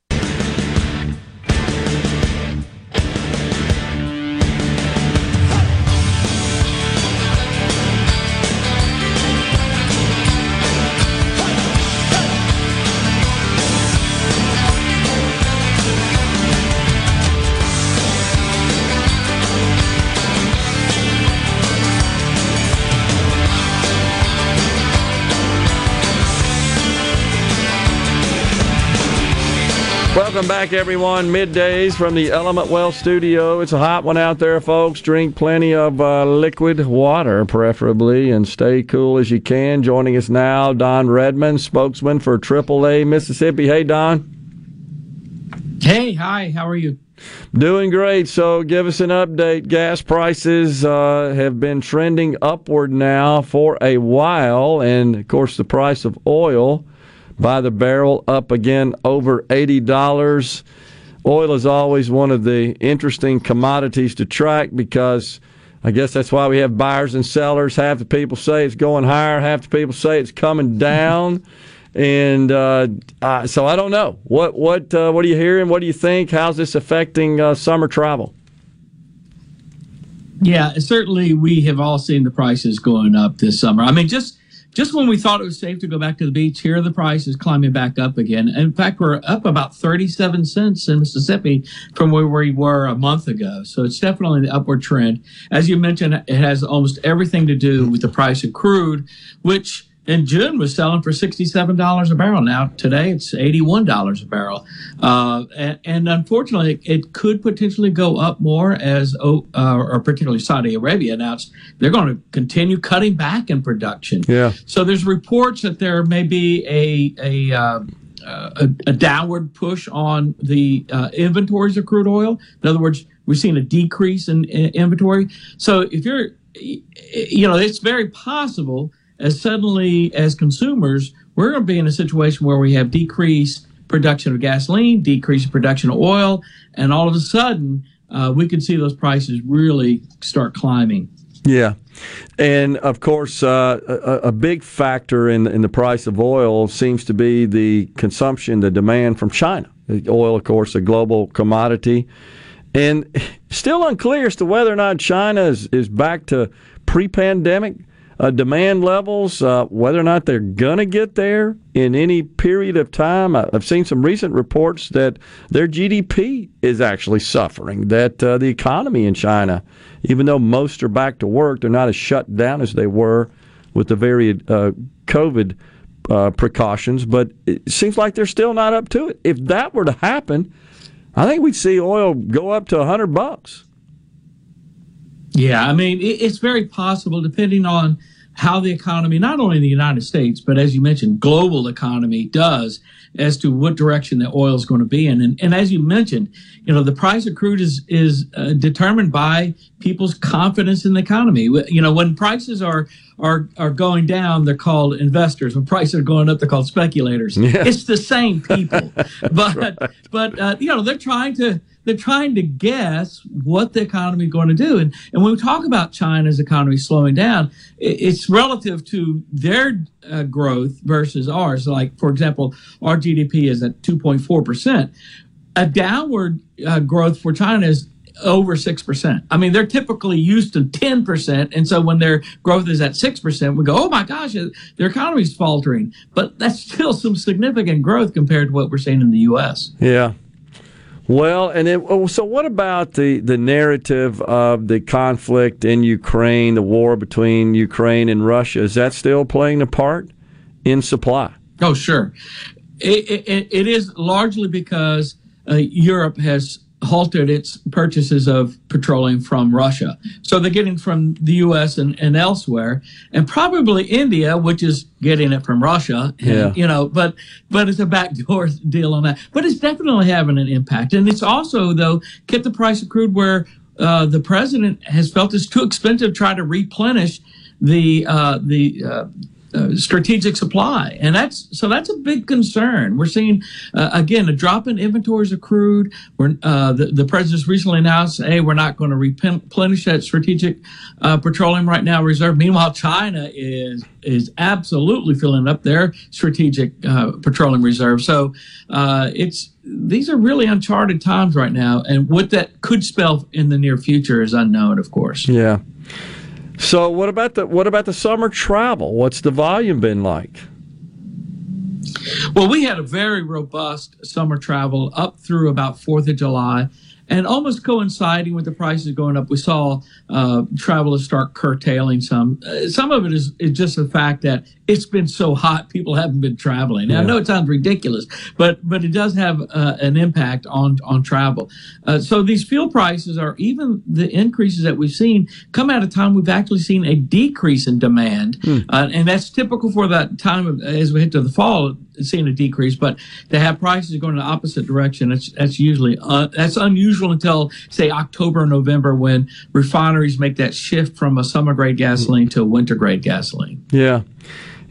Welcome back, everyone. Middays from the Element Wealth studio. It's a hot one out there, folks. Drink plenty of uh, liquid water, preferably, and stay cool as you can. Joining us now, Don Redman, spokesman for AAA Mississippi. Hey, Don. Hey, hi. How are you? Doing great. So, give us an update. Gas prices uh, have been trending upward now for a while, and of course, the price of oil by the barrel up again over eighty dollars. Oil is always one of the interesting commodities to track because I guess that's why we have buyers and sellers. Half the people say it's going higher, half the people say it's coming down. And uh, uh, so I don't know what what uh, what are you hearing? What do you think? How's this affecting uh, summer travel? Yeah, certainly we have all seen the prices going up this summer. I mean, just just when we thought it was safe to go back to the beach, here the price is climbing back up again. In fact, we're up about 37 cents in Mississippi from where we were a month ago. So it's definitely the upward trend. As you mentioned, it has almost everything to do with the price of crude, which in June was selling for $67 a barrel. Now, today it's $81 a barrel. Uh, and, and, unfortunately, it could potentially go up more as, uh, or particularly Saudi Arabia announced they're going to continue cutting back in production. Yeah. So there's reports that there may be a, a, uh, a, a, downward push on the uh, inventories of crude oil. In other words, we're seeing a decrease in, in inventory. So if you're, you know, it's very possible as suddenly as consumers, we're going to be in a situation where we have decreased production of gasoline, decreased production of oil, and all of a sudden uh, we could see those prices really start climbing. Yeah. And of course, uh, a, a, big factor in, in the price of oil seems to be the consumption, the demand from China. Oil, of course, a global commodity. And still unclear as to whether or not China is, is back to pre pandemic uh, demand levels, uh, whether or not they're going to get there in any period of time. I've seen some recent reports that their GDP is actually suffering, that uh, the economy in China, even though most are back to work, they're not as shut down as they were with the very uh, COVID uh, precautions, but it seems like they're still not up to it. If that were to happen, I think we'd see oil go up to 100 bucks. Yeah, I mean, it's very possible, depending on how the economy, not only in the United States, but as you mentioned, global economy does as to what direction the oil is going to be in. And, and as you mentioned, you know, the price of crude is, is uh, determined by people's confidence in the economy. You know, when prices are, are, are going down, they're called investors. When prices are going up, they're called speculators. Yeah. It's the same people, but, right. but, uh, you know, they're trying to, they're trying to guess what the economy is going to do. And, and when we talk about China's economy slowing down, it's relative to their uh, growth versus ours. Like, for example, our GDP is at 2.4%. A downward uh, growth for China is over 6%. I mean, they're typically used to 10%. And so when their growth is at 6%, we go, oh my gosh, their economy is faltering. But that's still some significant growth compared to what we're seeing in the U.S. Yeah. Well, and oh, so what about the, the narrative of the conflict in Ukraine, the war between Ukraine and Russia? Is that still playing a part in supply? Oh, sure. it, it, it is largely because uh, Europe has halted its purchases of petroleum from Russia. So they're getting from the U.S. and, and elsewhere, and probably India, which is getting it from Russia. And, yeah. You know, but but it's a backdoor deal on that. But it's definitely having an impact, and it's also though kept the price of crude where uh, the president has felt it's too expensive to try to replenish the uh, the uh, uh, strategic supply, and that's so that's a big concern. We're seeing uh, again a drop in inventories of crude. We're, uh, the the president's recently announced, "Hey, we're not going to replenish that strategic uh, petroleum right now reserve." Meanwhile, China is is absolutely filling up their strategic uh, petroleum reserve. So it's these are really uncharted times right now, and what that could spell in the near future is unknown, of course. Yeah. So what about the what about the summer travel? What's the volume been like? Well, we had a very robust summer travel up through about Fourth of July. And almost coinciding with the prices going up, we saw uh, travelers start curtailing some. Uh, some of it is, is just the fact that it's been so hot, people haven't been traveling. Yeah. I know it sounds ridiculous, but but it does have uh, an impact on on travel. Uh, so these fuel prices are even the increases that we've seen come at a time we've actually seen a decrease in demand, hmm. Uh, and that's typical for that time of, as we hit to the fall seeing a decrease, but to have prices going in the opposite direction, that's that's usually uh, that's unusual until say October or November when refineries make that shift from a summer grade gasoline to a winter grade gasoline. Yeah.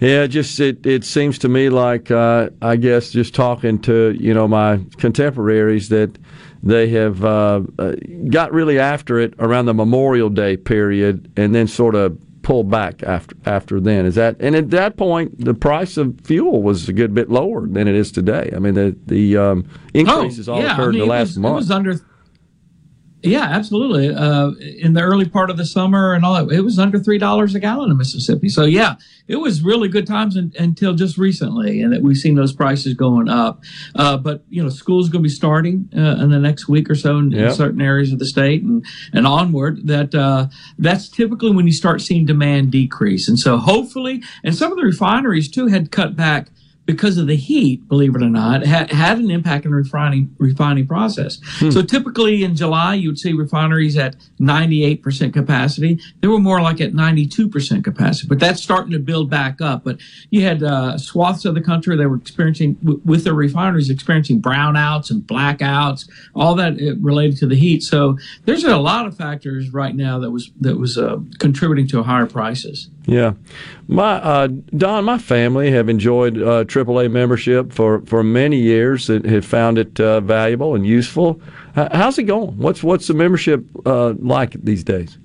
Yeah, just it, it seems to me like uh, I guess just talking to you know my contemporaries that they have uh, uh, got really after it around the Memorial Day period, and then sort of pulled back after after then. Is that and at that point the price of fuel was a good bit lower than it is today. I mean the the um, increases oh, all yeah. occurred I mean, in the last was, month. It was under yeah, absolutely. Uh, in the early part of the summer and all that, it was under three dollars a gallon in Mississippi. So yeah, it was really good times in, until just recently, and that we've seen those prices going up. Uh, but you know, school's going to be starting uh, in the next week or so in, Yep. in certain areas of the state and and onward. That uh, that's typically when you start seeing demand decrease, and so hopefully, and some of the refineries too had cut back because of the heat, believe it or not, had, had an impact in the refining refining process. So typically in July, you would see refineries at 98% capacity. They were more like at 92% capacity, but that's starting to build back up. But you had uh, swaths of the country that were experiencing, w- with their refineries, experiencing brownouts and blackouts, all that uh, related to the heat. So there's a lot of factors right now that was that was uh, contributing to higher prices. Yeah, my uh, Don, my family have enjoyed uh, AAA membership for, for many years and have found it uh, valuable and useful. How's it going? What's what's the membership uh, like these days?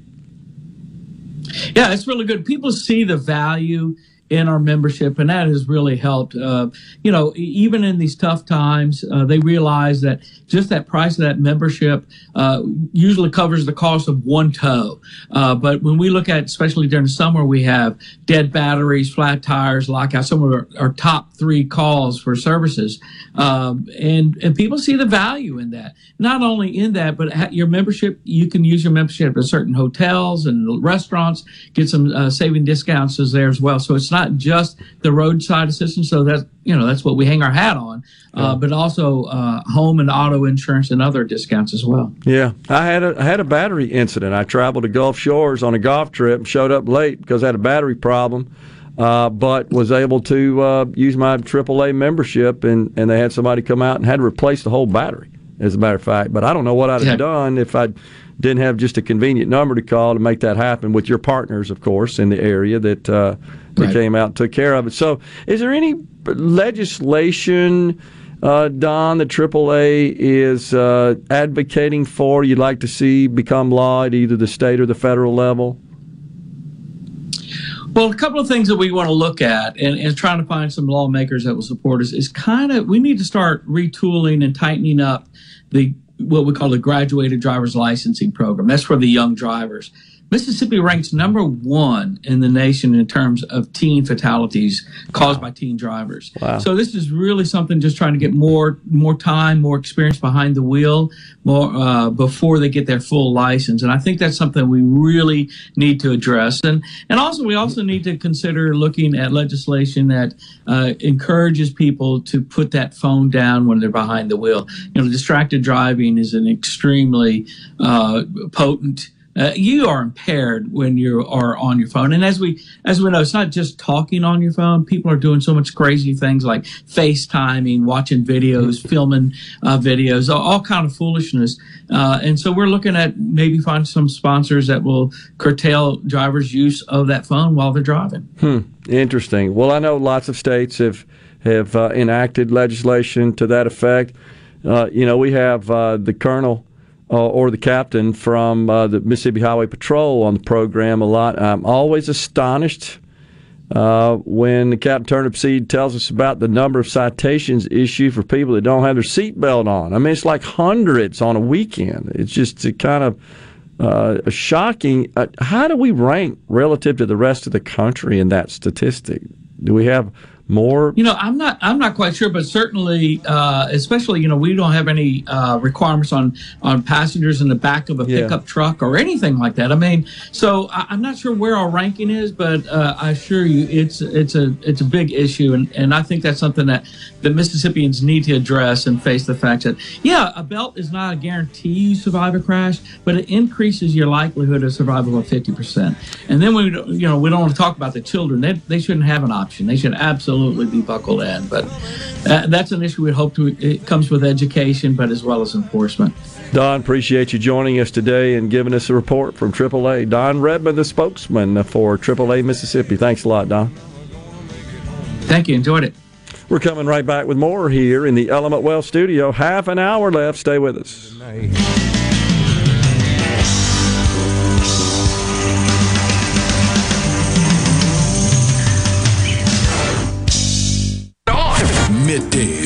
Yeah, it's really good. People see the value in our membership, and that has really helped. Uh, you know, even in these tough times, uh, they realize that just that price of that membership uh, usually covers the cost of one tow. Uh, but when we look at, especially during the summer, we have dead batteries, flat tires, lockouts. Some of our, our top three calls for services, um, and and people see the value in that. Not only in that, but your membership. You can use your membership at certain hotels and restaurants. Get some uh, saving discounts is there as well. So it's not just the roadside assistance. So that's you know that's what we hang our hat on, uh, but also uh, home and auto insurance and other discounts as well. Yeah, I had a I had a battery incident. I traveled to Gulf Shores on a golf trip, and showed up late because I had a battery problem, uh, but was able to uh, use my AAA membership, and, and they had somebody come out and had to replace the whole battery. As a matter of fact, but I don't know what I'd have Yeah. done if I didn't have just a convenient number to call to make that happen with your partners, of course, in the area that uh, Right. came out and took care of it. So, is there any legislation? uh, Don, that AAA is uh, advocating for, you'd like to see become law at either the state or the federal level? Well, a couple of things that we want to look at and, and trying to find some lawmakers that will support us is kind of we need to start retooling and tightening up the what we call the graduated driver's licensing program. That's for the young drivers. Mississippi ranks number one in the nation in terms of teen fatalities caused by teen drivers. Wow. So this is really something just trying to get more more time, more experience behind the wheel, more uh, before they get their full license. And I think that's something we really need to address. And and also we also need to consider looking at legislation that uh, encourages people to put that phone down when they're behind the wheel. You know, distracted driving is an extremely uh, potent uh, you are impaired when you are on your phone. And as we as we know, it's not just talking on your phone. People are doing so much crazy things like FaceTiming, watching videos, filming uh, videos, all, all kind of foolishness. Uh, and so we're looking at maybe find some sponsors that will curtail drivers' use of that phone while they're driving. Hmm. Interesting. Well, I know lots of states have have uh, enacted legislation to that effect. Uh, you know, we have uh, the colonel uh, or the captain from uh, the Mississippi Highway Patrol on the program a lot. I'm always astonished uh, when Captain Turnipseed tells us about the number of citations issued for people that don't have their seatbelt on. I mean, it's like hundreds on a weekend. It's just kind of uh, shocking. Uh, how do we rank relative to the rest of the country in that statistic? Do we have more? You know, I'm not I'm not quite sure, but certainly, uh, especially you know, we don't have any uh, requirements on on passengers in the back of a Yeah. pickup truck or anything like that. I mean, so I, I'm not sure where our ranking is, but uh, I assure you, it's it's a it's a big issue, and, and I think that's something that the Mississippians need to address and face the fact that yeah, a belt is not a guarantee you survive a crash, but it increases your likelihood of survival by 50 percent. And then we you know we don't want to talk about the children; they they shouldn't have an option. They should absolutely absolutely be buckled in. But uh, that's an issue we hope to. It comes with education, but as well as enforcement. Don, appreciate you joining us today and giving us a report from AAA. Don Redman, the spokesman for AAA Mississippi. Thanks a lot, Don. Thank you. Enjoyed it. We're coming right back with more here in the Element Wealth studio. Half an hour left. Stay with us.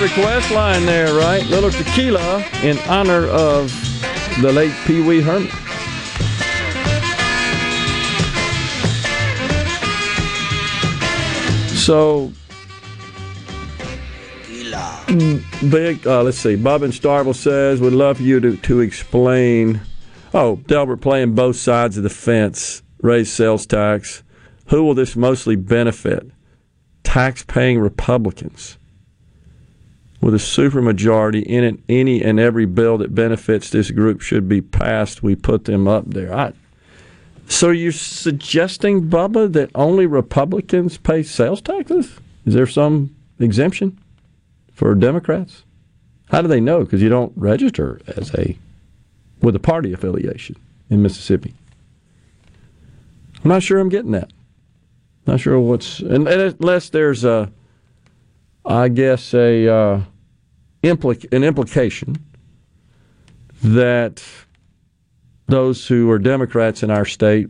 Request line there, right? Little tequila in honor of the late Pee Wee Herman. So, mm, big, uh, let's see. Bob and Starkville says, would love you to, to explain. Oh, Delbert playing both sides of the fence, raise sales tax. Who will this mostly benefit? Tax paying Republicans with a supermajority in it, any and every bill that benefits this group should be passed. We put them up there. I, so you're suggesting, Bubba, that only Republicans pay sales taxes? Is there some exemption for Democrats? How do they know? Because you don't register as a with a party affiliation in Mississippi. I'm not sure I'm getting that. Not sure what's unless there's a I guess, a uh, implic- an implication that those who are Democrats in our state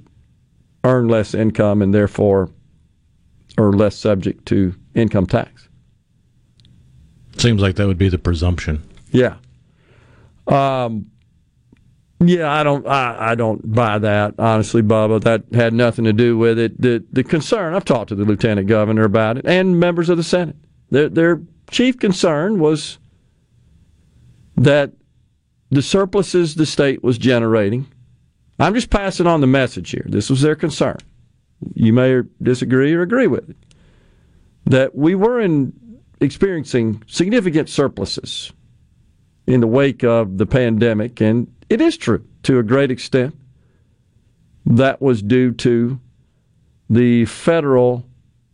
earn less income and therefore are less subject to income tax. Seems like that would be the presumption. Yeah. Um, yeah, I don't, I, I don't buy that honestly, Bubba. That had nothing to do with it. The the concern I've talked to the lieutenant governor about it and members of the Senate. Their, their chief concern was that the surpluses the state was generating. I'm just passing on the message here. This was their concern. You may disagree or agree with it. That we were in, experiencing significant surpluses in the wake of the pandemic, and it is true to a great extent. That was due to the federal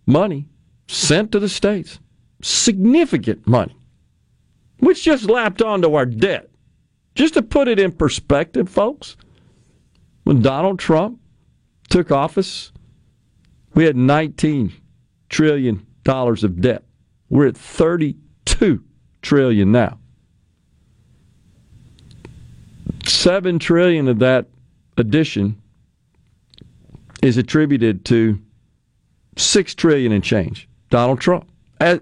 money sent to the states significant money, which just lapped onto our debt. Just to put it in perspective, folks, when Donald Trump took office, we had 19 trillion dollars of debt. We're at 32 trillion now. 7 trillion of that addition is attributed to 6 trillion and change. Donald Trump as,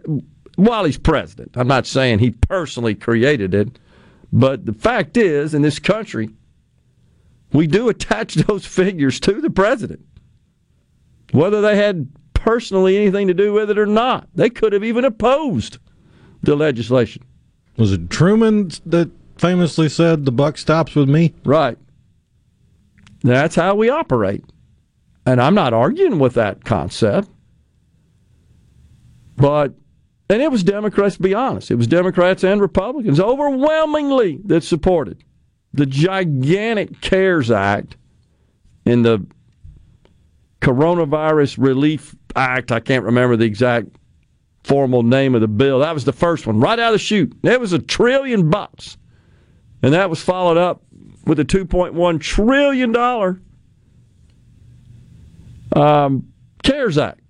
while he's president. I'm not saying he personally created it, but the fact is, in this country, we do attach those figures to the president, whether they had personally anything to do with it or not. They could have even opposed the legislation. Was it Truman that famously said, "The buck stops with me"? Right. That's how we operate, and I'm not arguing with that concept. But, and it was Democrats, to be honest, it was Democrats and Republicans overwhelmingly that supported the gigantic CARES Act and the Coronavirus Relief Act. I can't remember the exact formal name of the bill. That was the first one, right out of the chute. It was a trillion bucks. And that was followed up with a $2.1 trillion um, CARES Act.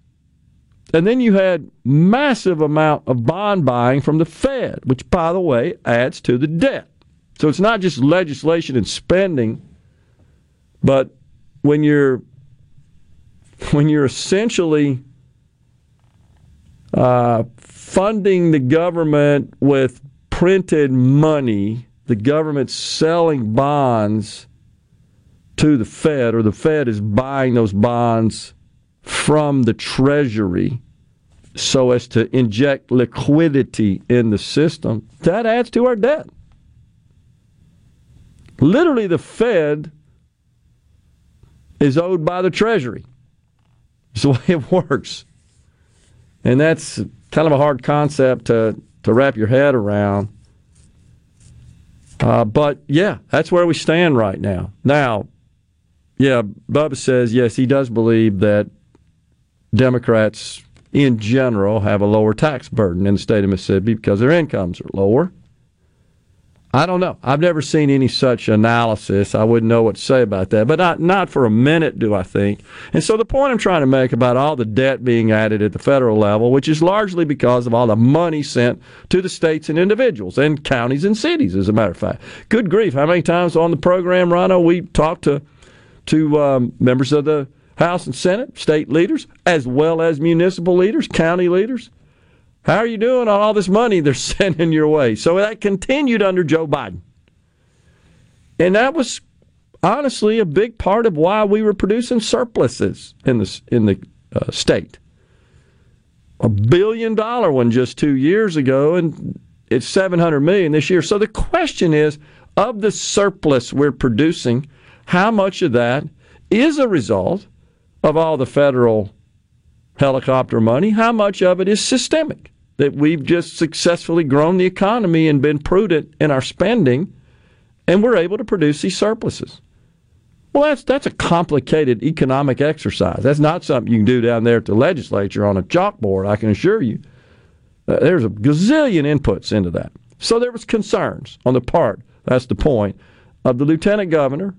And then you had massive amount of bond buying from the Fed, which, by the way, adds to the debt. So it's not just legislation and spending, but when you're when you're essentially uh, funding the government with printed money, the government selling bonds to the Fed, or the Fed is buying those bonds from the Treasury so as to inject liquidity in the system, that adds to our debt. Literally, the Fed is owed by the Treasury. It's the way it works. And that's kind of a hard concept to, to wrap your head around. Uh, but yeah, that's where we stand right now. Now, yeah, Bubba says, yes, he does believe that Democrats in general have a lower tax burden in the state of Mississippi because their incomes are lower. I don't know. I've never seen any such analysis. I wouldn't know what to say about that. But not, not for a minute do I think. And so the point I'm trying to make about all the debt being added at the federal level, which is largely because of all the money sent to the states and individuals and counties and cities, as a matter of fact. Good grief. How many times on the program, Rhino, we talked to, to um, members of the House and Senate, state leaders, as well as municipal leaders, county leaders. How are you doing on all this money they're sending your way? So that continued under Joe Biden. And that was honestly a big part of why we were producing surpluses in the, in the uh, state. A billion dollar one just two years ago, and it's 700 million this year. So the question is of the surplus we're producing, how much of that is a result of all the federal helicopter money, how much of it is systemic? That we've just successfully grown the economy and been prudent in our spending, and we're able to produce these surpluses. Well, that's that's a complicated economic exercise. That's not something you can do down there at the legislature on a chalkboard. I can assure you. Uh, there's a gazillion inputs into that. So there was concerns on the part. That's the point of the lieutenant governor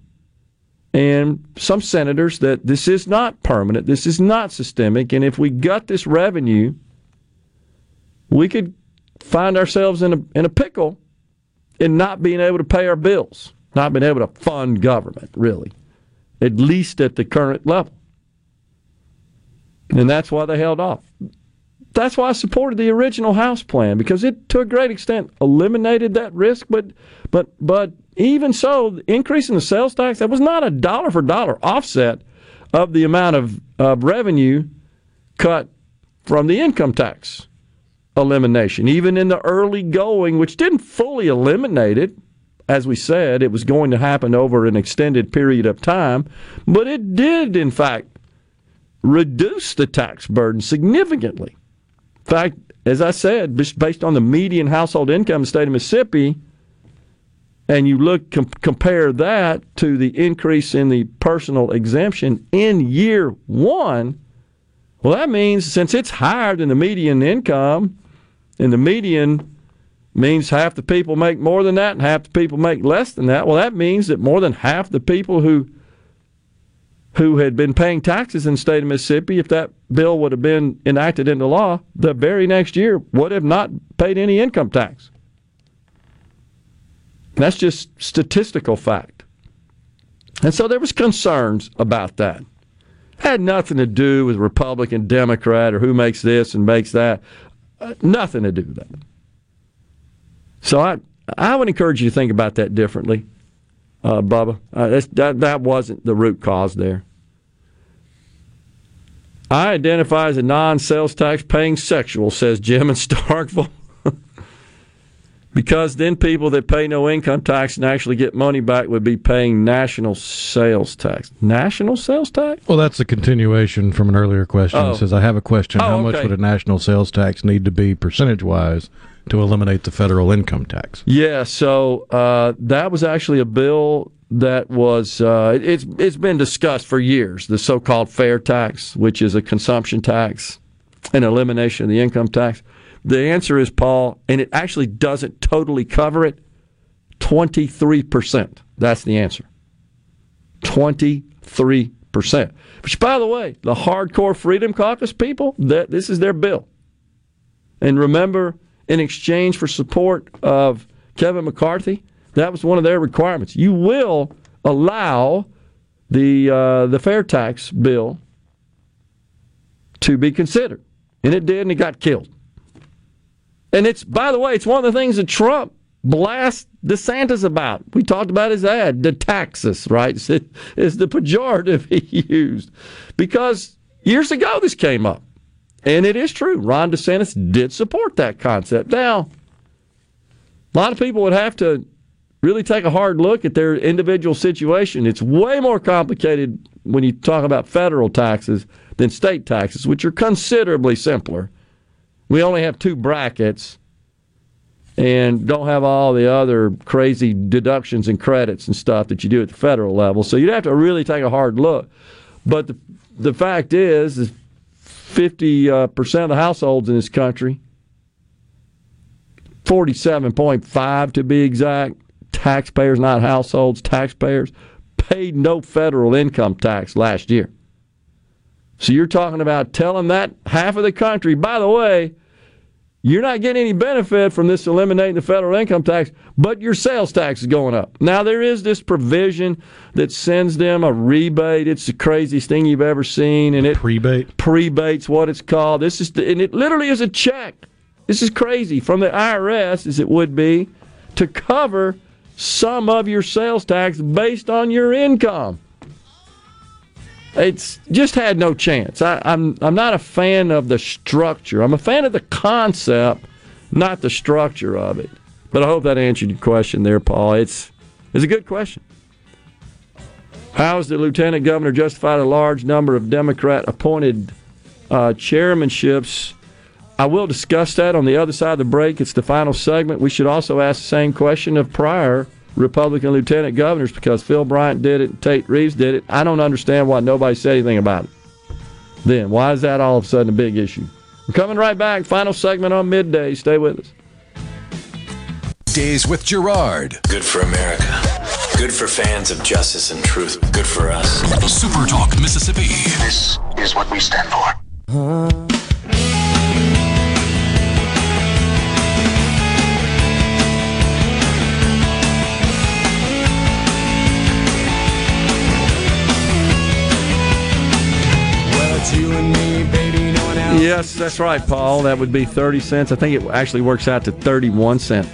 and some senators that this is not permanent, this is not systemic, and if we gut this revenue, we could find ourselves in a in a pickle in not being able to pay our bills, not being able to fund government, really, at least at the current level. And that's why they held off. That's why I supported the original House plan because it, to a great extent, eliminated that risk. But, but, but even so, increasing the sales tax, that was not a dollar for dollar offset of the amount of, of revenue cut from the income tax elimination. Even in the early going, which didn't fully eliminate it, as we said, it was going to happen over an extended period of time, but it did, in fact, reduce the tax burden significantly. Fact, as I said, based on the median household income in the state of Mississippi, and you look com- compare that to the increase in the personal exemption in year one, well, that means since it's higher than the median income, and the median means half the people make more than that and half the people make less than that. Well, that means that more than half the people who who had been paying taxes in the state of Mississippi, if that bill would have been enacted into law, the very next year would have not paid any income tax. That's just statistical fact. And so there was concerns about that. Had nothing to do with Republican, Democrat, or who makes this and makes that. Uh, nothing to do with that. So I, I would encourage you to think about that differently, uh, Bubba. Uh, that, that wasn't the root cause there. I identify as a non sales tax paying sexual, says Jim in Starkville because then people that pay no income tax and actually get money back would be paying national sales tax. National sales tax? Well, that's a continuation from an earlier question. Oh. It says, I have a question. Oh, How much would a national sales tax need to be percentage wise to eliminate the federal income tax? Yeah, so uh, that was actually a bill that was uh, it's it's been discussed for years. The so-called fair tax, which is a consumption tax, an elimination of the income tax. The answer is, Paul, and it actually doesn't totally cover it 23%. That's the answer. 23%. Which, by the way, the hardcore Freedom Caucus people, that this is their bill. And remember, in exchange for support of Kevin McCarthy, that was one of their requirements. You will allow the uh, the fair tax bill to be considered And it did, and it got killed. And it's, by the way, it's one of the things that Trump blasts DeSantis about. We talked about his ad, the taxes, right? Is the pejorative he used. Because years ago this came up. And it is true. Ron DeSantis did support that concept. Now, a lot of people would have to really take a hard look at their individual situation. It's way more complicated when you talk about federal taxes than state taxes, which are considerably simpler. We only have two brackets and don't have all the other crazy deductions and credits and stuff that you do at the federal level. So you'd have to really take a hard look. But the, the fact is, is 50% uh, of the households in this country, 47.5 to be exact, taxpayers, not households, taxpayers, paid no federal income tax last year. So you're talking about telling that half of the country, by the way, you're not getting any benefit from this eliminating the federal income tax, but your sales tax is going up. Now, there is this provision that sends them a rebate. It's the craziest thing you've ever seen. And it prebate? Prebate's what it's called. This is, the, and it literally is a check. This is crazy from the IRS, as it would be, to cover some of your sales tax based on your income. It's just had no chance. I, I'm I'm not a fan of the structure. I'm a fan of the concept, not the structure of it. But I hope that answered your question there, Paul. It's it's a good question. How is the lieutenant governor justified a large number of Democrat appointed uh, chairmanships? I will discuss that on the other side of the break. It's the final segment. We should also ask the same question of prior Republican lieutenant governors because Phil Bryant did it, Tate Reeves did it. I don't understand why nobody said anything about it. Then why is that all of a sudden a big issue? We're coming right back. Final segment on midday. Stay with us. Days with Gerard. Good for America. Good for fans of justice and truth. Good for us. Super Talk Mississippi. This is what we stand for. Yes, that's right, Paul. That would be 30 cents. I think it actually works out to 31 cent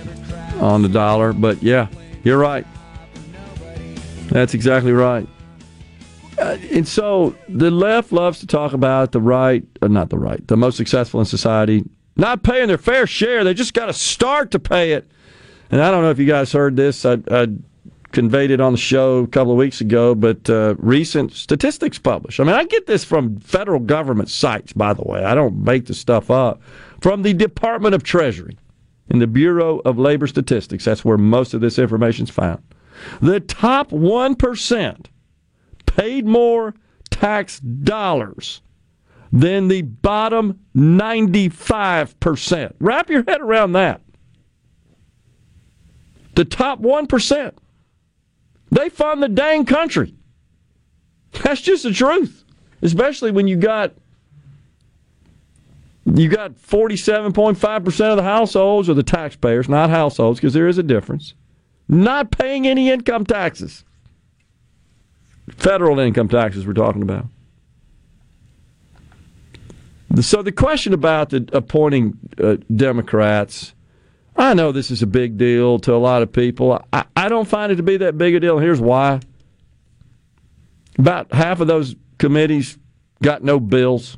on the dollar. But yeah, you're right. That's exactly right. Uh, and so the left loves to talk about the right, uh, not the right, the most successful in society not paying their fair share. They just got to start to pay it. And I don't know if you guys heard this. I, I conveyed it on the show a couple of weeks ago, but uh, recent statistics published. I mean, I get this from federal government sites, by the way. I don't make the stuff up. From the Department of Treasury and the Bureau of Labor Statistics. That's where most of this information is found. The top 1% paid more tax dollars than the bottom 95%. Wrap your head around that. The top 1%. They fund the dang country. That's just the truth. Especially when you got you got 47.5% of the households or the taxpayers, not households because there is a difference, not paying any income taxes. Federal income taxes we're talking about. So the question about the appointing uh, Democrats I know this is a big deal to a lot of people. I, I don't find it to be that big a deal. Here's why. About half of those committees got no bills.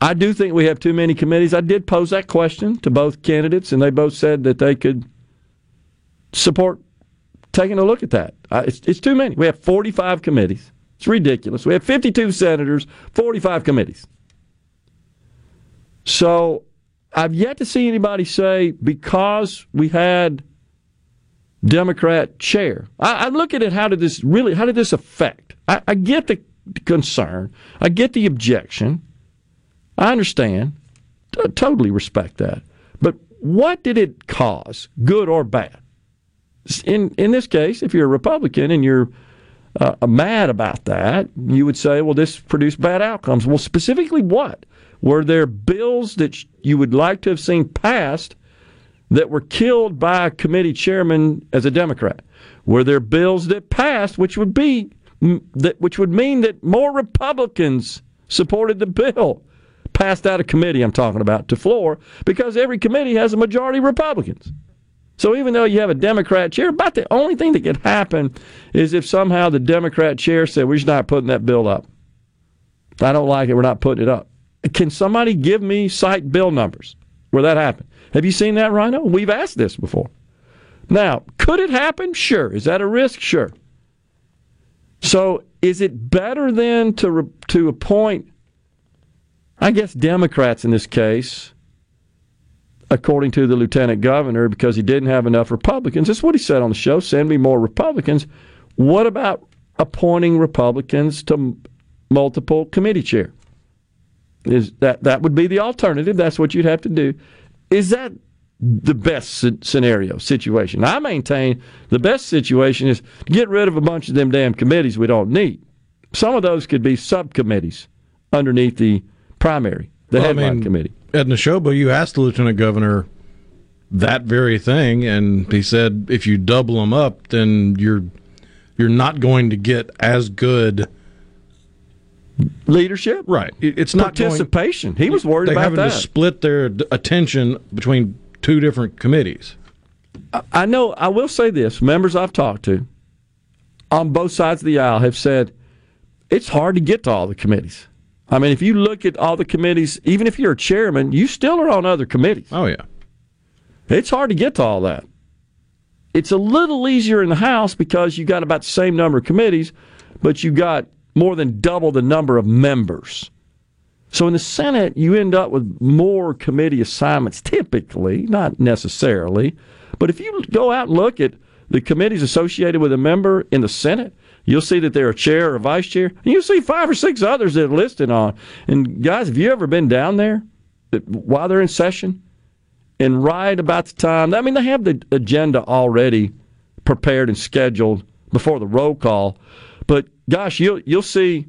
I do think we have too many committees. I did pose that question to both candidates, and they both said that they could support taking a look at that. It's, it's too many. We have 45 committees. It's ridiculous. We have 52 senators, 45 committees. So I've yet to see anybody say because we had Democrat chair. I, am looking at how did this really how did this affect? I, I get the concern. I get the objection. I understand. I totally respect that. But what did it cause, good or bad? In in this case, if you're a Republican and you're uh, mad about that, you would say, well, this produced bad outcomes. Well, specifically what? Were there bills that you would like to have seen passed that were killed by a committee chairman as a Democrat? Were there bills that passed which would be that which would mean that more Republicans supported the bill passed out of committee, I'm talking about, to floor, because every committee has a majority of Republicans. So even though you have a Democrat chair, about the only thing that could happen is if somehow the Democrat chair said, we're just not putting that bill up. I don't like it, we're not putting it up. Can somebody give me cite bill numbers where that happened? Have you seen that, Rhino? We've asked this before. Now, could it happen? Sure. Is that a risk? Sure. So, is it better then to to appoint, I guess, Democrats in this case, according to the lieutenant governor, because he didn't have enough Republicans? That's what he said on the show. Send me more Republicans. What about appointing Republicans to multiple committee chair? Is that that would be the alternative? That's what you'd have to do. Is that the best scenario situation? I maintain the best situation is to get rid of a bunch of them damn committees we don't need. Some of those could be subcommittees underneath the primary, the well, headline I mean, committee. At Neshoba, you asked the lieutenant governor that very thing, and he said if you double them up, then you're you're not going to get as good leadership. Right. It's not participation. Going, he was worried about having that. to split their attention between two different committees. I know. I will say this: members I've talked to on both sides of the aisle have said it's hard to get to all the committees. I mean, if you look at all the committees, even if you're a chairman, you still are on other committees. Oh yeah, it's hard to get to all that. It's a little easier in the House because you got about the same number of committees, but you got more than double the number of members. So in the Senate, you end up with more committee assignments typically, not necessarily. But if you go out and look at the committees associated with a member in the Senate, you'll see that they're a chair or a vice chair. And you'll see five or six others that are listed on. And guys, have you ever been down there while they're in session? And right about the time, I mean, they have the agenda already prepared and scheduled before the roll call. But gosh, you'll you'll see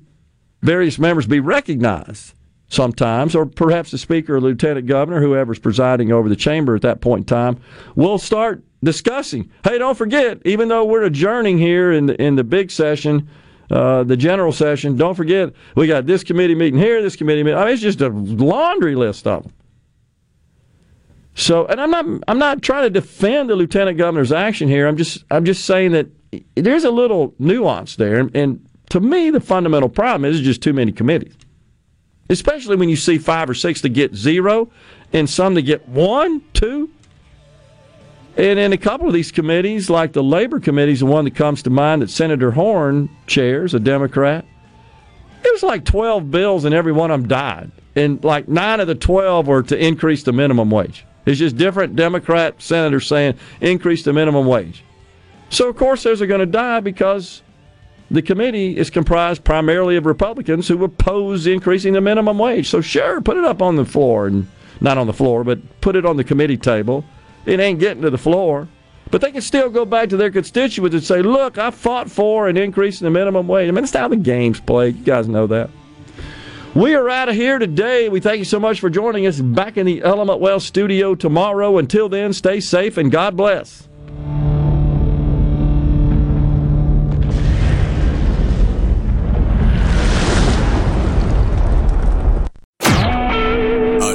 various members be recognized sometimes, or perhaps the speaker or lieutenant governor, whoever's presiding over the chamber at that point in time, will start discussing. Hey, don't forget, even though we're adjourning here in the, in the big session, uh, the general session, don't forget we got this committee meeting here, this committee meeting. I mean, it's just a laundry list of them. So, and I'm not I'm not trying to defend the lieutenant governor's action here. I'm just I'm just saying that there's a little nuance there, and to me, the fundamental problem is just too many committees. Especially when you see five or six to get zero, and some to get one, two. And in a couple of these committees, like the labor committee is the one that comes to mind that Senator Horhn chairs, a Democrat. It was like 12 bills, and every one of them died. And like nine of the 12 were to increase the minimum wage. It's just different Democrat senators saying increase the minimum wage. So, of course, those are going to die because the committee is comprised primarily of Republicans who oppose increasing the minimum wage. So, sure, put it up on the floor, and not on the floor, but put it on the committee table. It ain't getting to the floor. But they can still go back to their constituents and say, look, I fought for an increase in the minimum wage. I mean, that's how the game's played. You guys know that. We are out of here today. We thank you so much for joining us back in the Element Wealth studio tomorrow. Until then, stay safe and God bless.